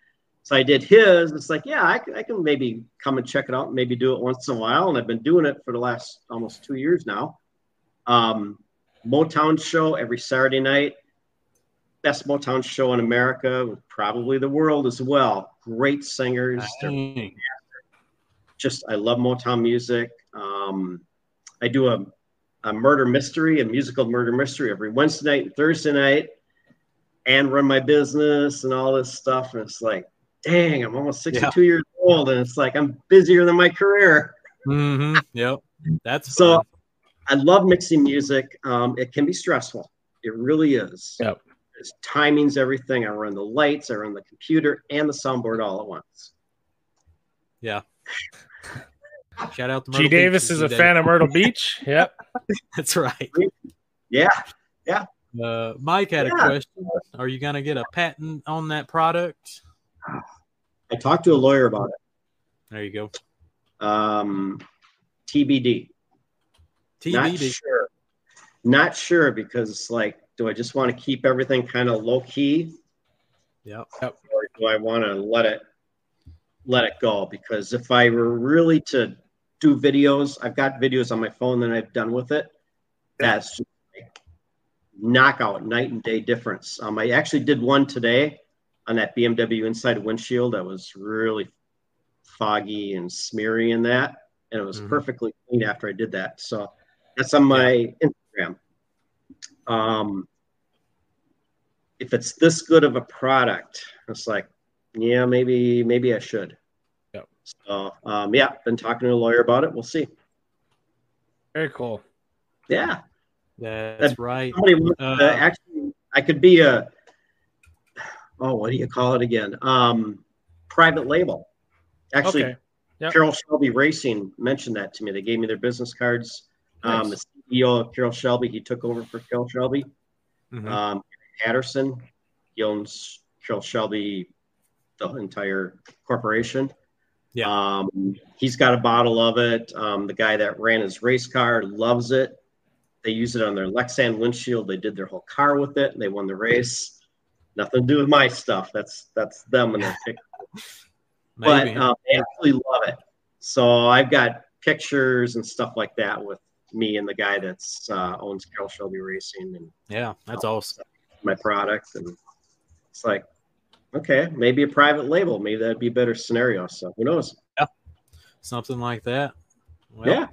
So I did his. It's like, yeah, I, I can maybe come and check it out, maybe do it once in a while. And I've been doing it for the last almost two years now. Um, Motown show every Saturday night. Best Motown show in America, probably the world as well. Great singers. Just, I love Motown music. Um, I do a, a murder mystery, a musical murder mystery every Wednesday night and Thursday night, and run my business and all this stuff. And it's like, dang, I'm almost 62 yeah. years old, and it's like I'm busier than my career. Mm-hmm. Yep, that's so. Fun. I love mixing music. Um, it can be stressful. It really is. Yep. It's timings, everything. I run the lights, I run the computer, and the soundboard all at once. Yeah. [laughs] Shout out to Myrtle G. Davis Beach, is a Davis. fan of Myrtle Beach. Yep, [laughs] that's right. Yeah, yeah. Uh, Mike had yeah. a question. Are you going to get a patent on that product? I talked to a lawyer about it. There you go. Um, TBD. TBD. Not sure. Not sure because, like, do I just want to keep everything kind of low key? Yep. Or do I want to let it let it go? Because if I were really to do videos, I've got videos on my phone that I've done with it. That's just knockout night and day difference. Um, I actually did one today on that BMW inside windshield that was really foggy and smeary in that, and it was mm-hmm. perfectly clean after I did that. So that's on my Instagram. Um, if it's this good of a product, it's like, yeah, maybe maybe I should. Yeah. So um, yeah, been talking to a lawyer about it. We'll see. Very cool. Yeah. That's right. Uh, actually, I could be a oh, what do you call it again? Um, private label. Actually, okay. yep. Carroll Shelby Racing mentioned that to me. They gave me their business cards. Um, nice. Um, the CEO of Carroll Shelby, he took over for Carroll Shelby. Mm-hmm. Um, Patterson, he owns Carroll Shelby, the entire corporation. Yeah. Um, he's got a bottle of it. Um, the guy that ran his race car loves it. They use it on their Lexan windshield. They did their whole car with it, and they won the race. Nothing to do with my stuff. That's that's them and their [laughs] but um, they actually love it. So I've got pictures and stuff like that with me and the guy that's uh, owns Carroll Shelby Racing, and yeah, that's awesome. My product, and it's like, okay, maybe a private label, maybe that'd be a better scenario. So who knows? Yeah, something like that. Well, yeah.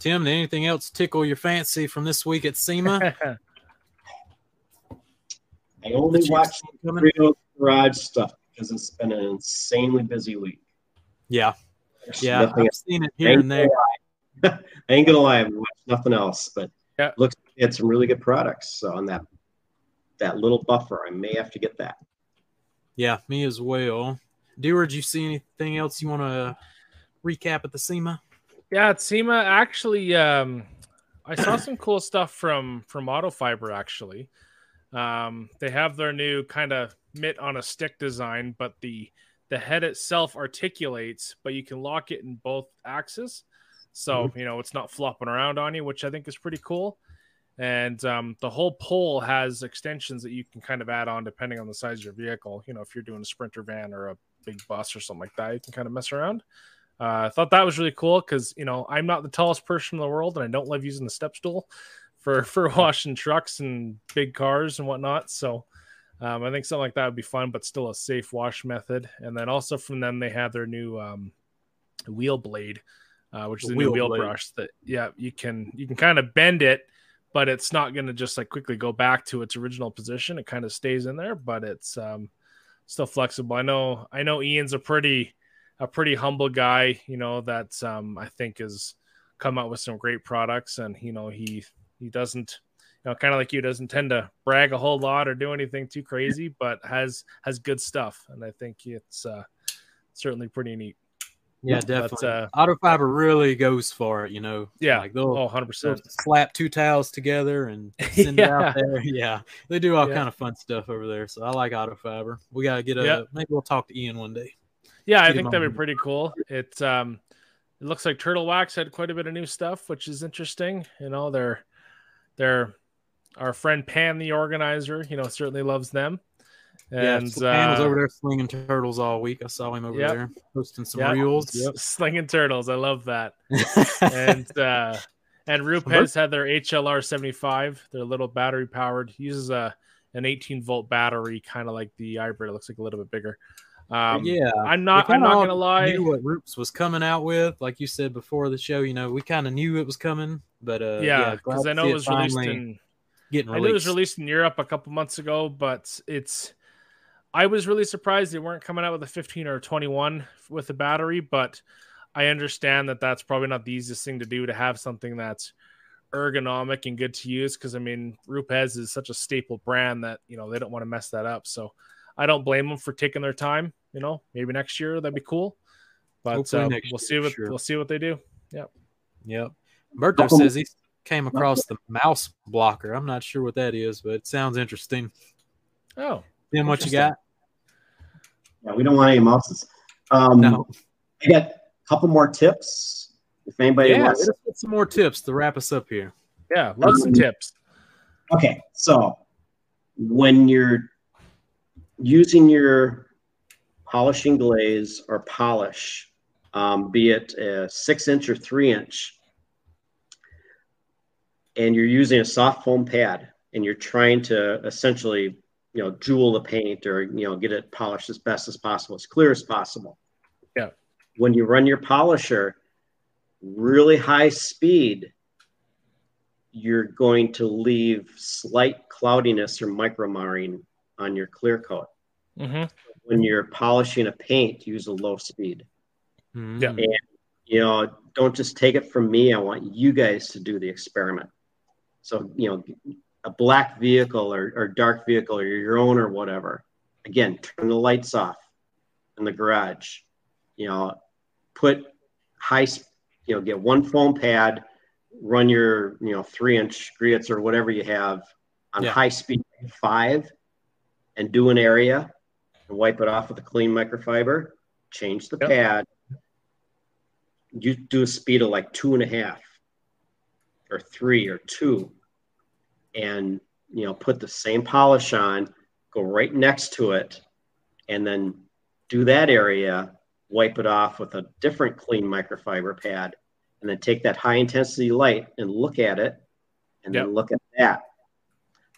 Tim, did anything else tickle your fancy from this week at SEMA? [laughs] I only watched real garage stuff because it's been an insanely busy week. Yeah, There's yeah, I've seen it here and there. I [laughs] ain't gonna lie, I've watched nothing else, but yeah. looks like had some really good products. So on that that little buffer, I may have to get that. Yeah, me as well. Dewar, did you see anything else you want to recap at the SEMA? Yeah, SEMA, actually, um, I saw some cool stuff from from Auto Fiber. Actually, um, they have their new kind of mitt on a stick design, but the the head itself articulates, but you can lock it in both axes. So, mm-hmm. you know, it's not flopping around on you, which I think is pretty cool. And um, the whole pole has extensions that you can kind of add on depending on the size of your vehicle. You know, if you're doing a sprinter van or a big bus or something like that, you can kind of mess around. Uh, I thought that was really cool because, you know, I'm not the tallest person in the world and I don't love using the step stool for, [laughs] for washing trucks and big cars and whatnot. So, um, I think something like that would be fun, but still a safe wash method. And then also from them, they have their new um, wheel blade, uh, which is a new wheel blade. brush that yeah you can you can kind of bend it, but it's not going to just like quickly go back to its original position. It kind of stays in there, but it's um, still flexible. I know I know Ian's a pretty a pretty humble guy, you know that um, I think has come out with some great products, and you know he he doesn't you know, kind of like you, doesn't tend to brag a whole lot or do anything too crazy, [laughs] but has has good stuff, and I think it's uh, certainly pretty neat. Yeah, definitely. But, uh, Auto fiber really goes for it, you know. Yeah, like they'll, oh, 100 percent. Slap two towels together and [laughs] send yeah. it out there. [laughs] Yeah, they do all yeah. kind of fun stuff over there. So I like auto fiber. We gotta get a. Yeah. Maybe we'll talk to Ian one day. Yeah, I think that'd be pretty cool. It um, it looks like Turtle Wax had quite a bit of new stuff, which is interesting. You know, they're they're our friend Pan, the organizer, you know, certainly loves them. And yeah, so Pan uh, was over there slinging turtles all week. I saw him over yep. there posting some yep. reels. Yep. [laughs] Slinging turtles, I love that. [laughs] and uh, and Rupes had their HLR seventy five, their little battery powered. Uses a an eighteen volt battery, kind of like the hybrid. It looks like a little bit bigger. Um, yeah, I'm not. I'm not gonna lie. Knew what Rupes was coming out with, like you said before the show. You know, we kind of knew it was coming, but uh, yeah, because yeah, I know it was released in getting released. I knew it was released in Europe a couple months ago, but it's I was really surprised they weren't coming out with a 15 or a 21 with the battery, but I understand that that's probably not the easiest thing to do to have something that's ergonomic and good to use. Because I mean, Rupes is such a staple brand that you know they don't want to mess that up. So I don't blame them for taking their time. You know, maybe next year that'd be cool. But uh, we'll see what sure. we'll see what they do. Yep. Yep. Berto says he came across the mouse blocker. I'm not sure what that is, but it sounds interesting. Oh, then what you got? Yeah, we don't want any mouses. Um, no. I got a couple more tips. If anybody yeah, wants, some more tips to wrap us up here. Yeah, love some tips. Okay, so when you're using your polishing glaze or polish, um, be it a six inch or three inch, and you're using a soft foam pad and you're trying to essentially you know jewel the paint or you know get it polished as best as possible as clear as possible. Yeah. When you run your polisher really high speed you're going to leave slight cloudiness or micro marring on your clear coat. Mm-hmm. When you're polishing a paint use a low speed mm-hmm. yeah and you know don't just take it from me i want you guys to do the experiment so you know a black vehicle or, or dark vehicle or your own or whatever, again, turn the lights off in the garage. You know, put high, you know, get one foam pad, run your, you know, three inch grits or whatever you have on yeah. high speed five and do an area and wipe it off with a clean microfiber, change the yep. pad. You do a speed of like two and a half or three or two and you know put the same polish on go right next to it and then do that area wipe it off with a different clean microfiber pad and then take that high intensity light and look at it and yep. then look at that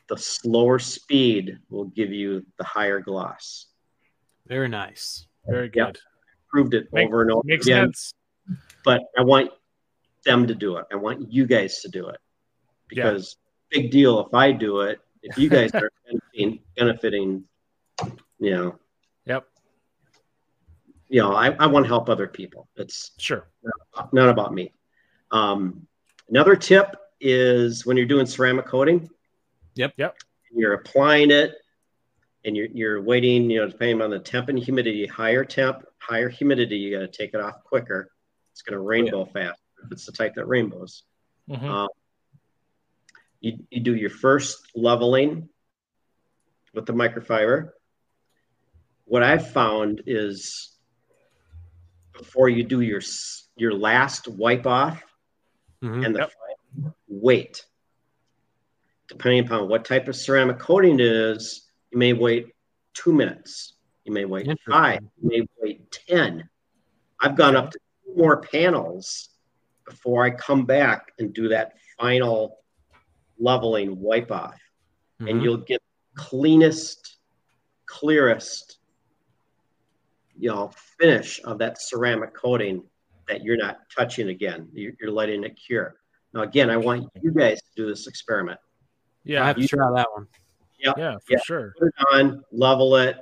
the slower speed will give you the higher gloss very nice very good yep. proved it Make, over and over makes again sense. but i want them to do it i want you guys to do it because big deal if I do it. If you guys are [laughs] benefiting, benefiting, you know. Yep. You know, I, I want to help other people. It's sure not, not about me. Um, another tip is when you're doing ceramic coating. Yep. Yep. You're applying it and you're, you're waiting, you know, depending on the temp and humidity, higher temp, higher humidity, you got to take it off quicker. It's going to rainbow yeah. fast if it's the type that rainbows. Mm-hmm. Um, you, you do your first leveling with the microfiber. What I've found is before you do your your last wipe off mm-hmm. and the yep. wait. Depending upon what type of ceramic coating it is, you may wait two minutes. You may wait five. You may wait 10. I've gone up to two more panels before I come back and do that final leveling wipe off mm-hmm. and you'll get cleanest clearest you know finish of that ceramic coating that you're not touching again you're, you're letting it cure now again i want you guys to do this experiment yeah i have you, to try that one yep, yeah for sure put it on level it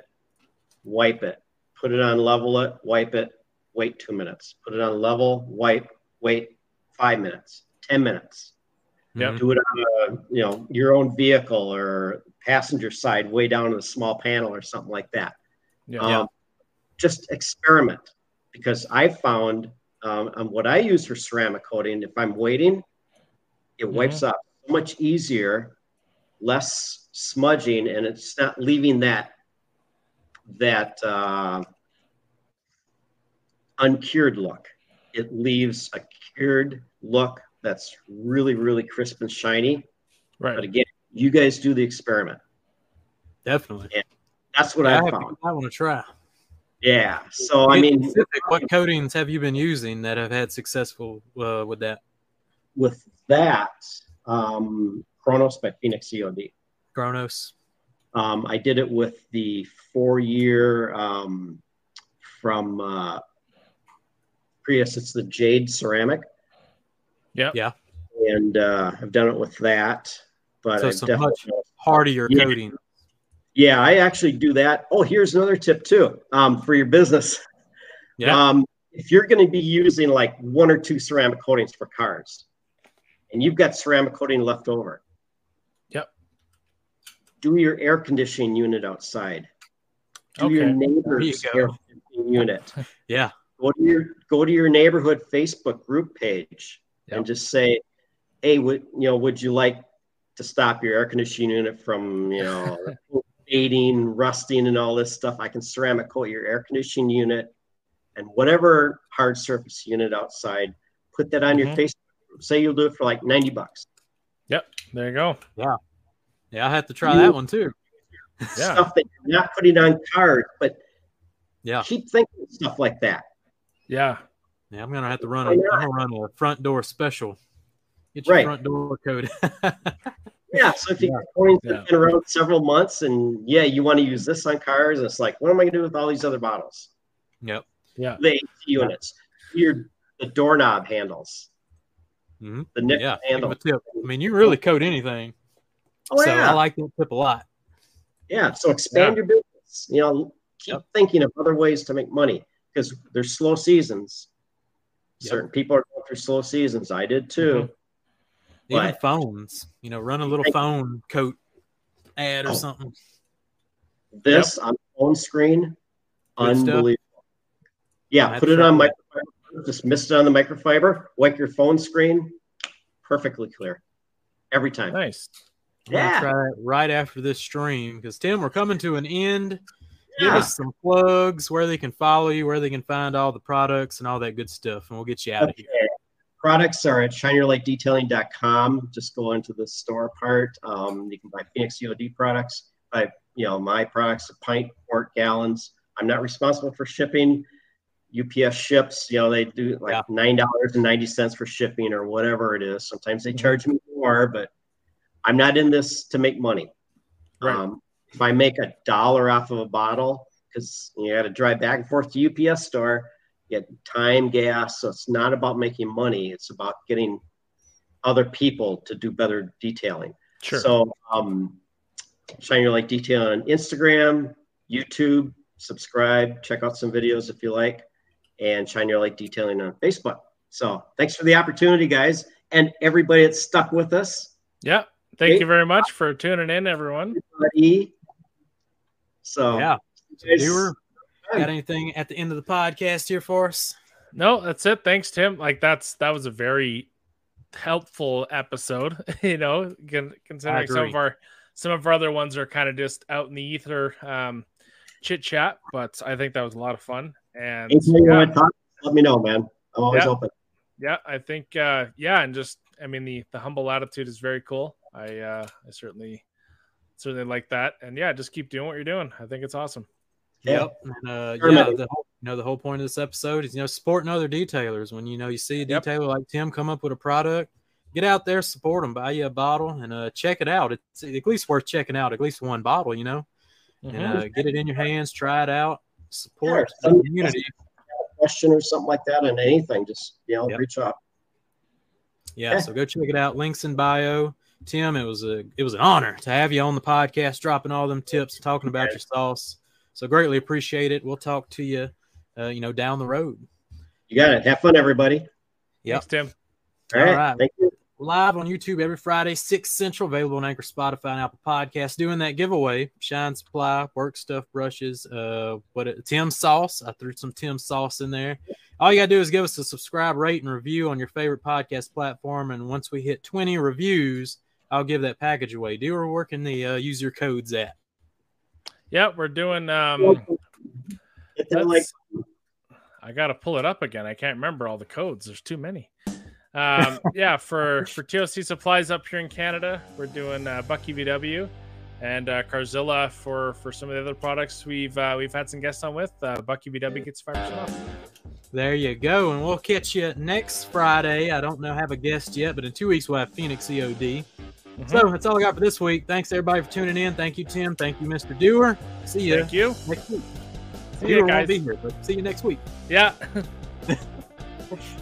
wipe it put it on level it wipe it wait two minutes put it on level wipe wait five minutes ten minutes yeah. Do it on a, you know your own vehicle or passenger side, way down in a small panel or something like that. Yeah. Um, just experiment because I found um, what I use for ceramic coating. If I'm waiting, it mm-hmm. wipes up so much easier, less smudging, and it's not leaving that that uh, uncured look. It leaves a cured look that's really, really crisp and shiny. Right. But again, you guys do the experiment. Definitely. And that's what yeah, I found. I want to try. Yeah. So I mean, specific, what coatings have you been using that have had successful uh, with that? With that, um, Kronos by Phoenix COD. Kronos. Um, I did it with the four-year um, from uh, Prius. It's the Jade ceramic. Yeah. Yeah. And uh, I've done it with that, but so I've some much hardier yeah. coating. Yeah, I actually do that. Oh, here's another tip too um, for your business. Yeah. Um, if you're going to be using like one or two ceramic coatings for cars, and you've got ceramic coating left over, yep. Do your air conditioning unit outside. Do okay. your neighbor's you air conditioning unit. [laughs] yeah. Go to your go to your neighborhood Facebook group page yep. and just say, "Hey, would you know? Would you like to stop your air conditioning unit from you know [laughs] fading, rusting, and all this stuff? I can ceramic coat your air conditioning unit and whatever hard surface unit outside. Put that on mm-hmm. your Facebook group. Say you'll do it for like ninety bucks. Yep, there you go. Yeah, yeah, I have to try you, that one too. Yeah. Stuff that you're not putting on card, but yeah, keep thinking stuff like that. Yeah. Yeah, I'm gonna have to run. A, I'm gonna run a front door special. Get your right. front door code. [laughs] yeah. So if you're going yeah. been around several months, and yeah, you want to use this on cars, it's like, what am I gonna do with all these other bottles? Yep. Yeah. The AC units, your the doorknob handles, mm-hmm. the nick yeah. handle. I mean, you really coat anything. Oh, so yeah. I like that tip a lot. Yeah. So expand yeah. your business. You know, keep yep. thinking of other ways to make money because there's slow seasons. Yep. Certain people are going through slow seasons. I did too. Mm-hmm. Even but, phones, you know, run a little phone coat ad or oh, something. This yep. on phone screen, Good unbelievable. Stuff. Yeah, put it on microfiber. Just mist it on the microfiber. Wipe your phone screen. Perfectly clear. Every time. Nice. I'm yeah. Try it right after this stream because Tim, we're coming to an end give us some plugs where they can follow you, where they can find all the products and all that good stuff, and we'll get you out okay. of here. Products are at shineyourlightdetailing.com. Just go into the store part. Um, you can buy Phoenix COD products, buy you know my products, a pint, quart, gallons. I'm not responsible for shipping. UPS ships, you know, they do like yeah. nine dollars and ninety cents for shipping or whatever it is. Sometimes they mm-hmm. charge me more, but I'm not in this to make money. Right. Um, if I make a dollar off of a bottle, because you got to drive back and forth to UPS store, get time, gas. So it's not about making money. It's about getting other people to do better detailing. Sure. So, um, Shine Your Light Detail on Instagram, YouTube, subscribe, check out some videos if you like, and Shine Your Light Detailing on Facebook. So, thanks for the opportunity, guys, and everybody that's stuck with us. Yeah. Thank you very much for tuning in, everyone. Everybody, so yeah, viewer, got anything at the end of the podcast here for us? No, that's it. Thanks, Tim. Like that's that was a very helpful episode. [laughs] you know, considering some of our some of our other ones are kind of just out in the ether, um, chit chat. But I think that was a lot of fun. And yeah. talk, let me know, man. I'm always yeah. open. Yeah, I think uh, yeah, and just I mean the the humble attitude is very cool. I uh, I certainly certainly like that. And yeah, just keep doing what you're doing. I think it's awesome. Yep. And, uh, yeah, the whole, you know the whole point of this episode is you know supporting other detailers. When you know you see a detailer yep. like Tim come up with a product, get out there, support them, buy you a bottle, and uh, check it out. It's at least worth checking out at least one bottle. You know, mm-hmm. and uh, get it in your hands, try it out, support yeah, the community. Question or something like that, and anything, just you know, yep. reach out. Yeah, yeah, so go check it out. Links in bio. Tim, it was a it was an honor to have you on the podcast, dropping all them tips, talking about your sauce. So greatly appreciate it. We'll talk to you, uh, you know, down the road. You got it. Have fun, everybody. Yeah, Tim. All right. All right. Thank you. Live on YouTube every Friday, 6 Central, available on Anchor, Spotify, and Apple Podcasts. Doing that giveaway, Shine Supply, Work Stuff Brushes, uh, what it, Tim Sauce. I threw some Tim Sauce in there. All you got to do is give us a subscribe, rate, and review on your favorite podcast platform. And once we hit 20 reviews, I'll give that package away. Do or where can the uh, use your codes at? Yep, we're doing. Um, I got to pull it up again. I can't remember all the codes. There's too many. Um, [laughs] yeah, for for TOC supplies up here in Canada, we're doing uh, Bucky VW and uh, Carzilla for for some of the other products we've uh, we've had some guests on with. Uh, Bucky VW gets five percent off. There you go, and we'll catch you next Friday. I don't know have a guest yet, but in two weeks we'll have Phoenix COD. Mm-hmm. So that's all I got for this week. Thanks everybody for tuning in. Thank you, Tim. Thank you, Mr. Doer. See you. Thank you. Next week. See Doer you guys. won't be here, but see you next week. Yeah. [laughs]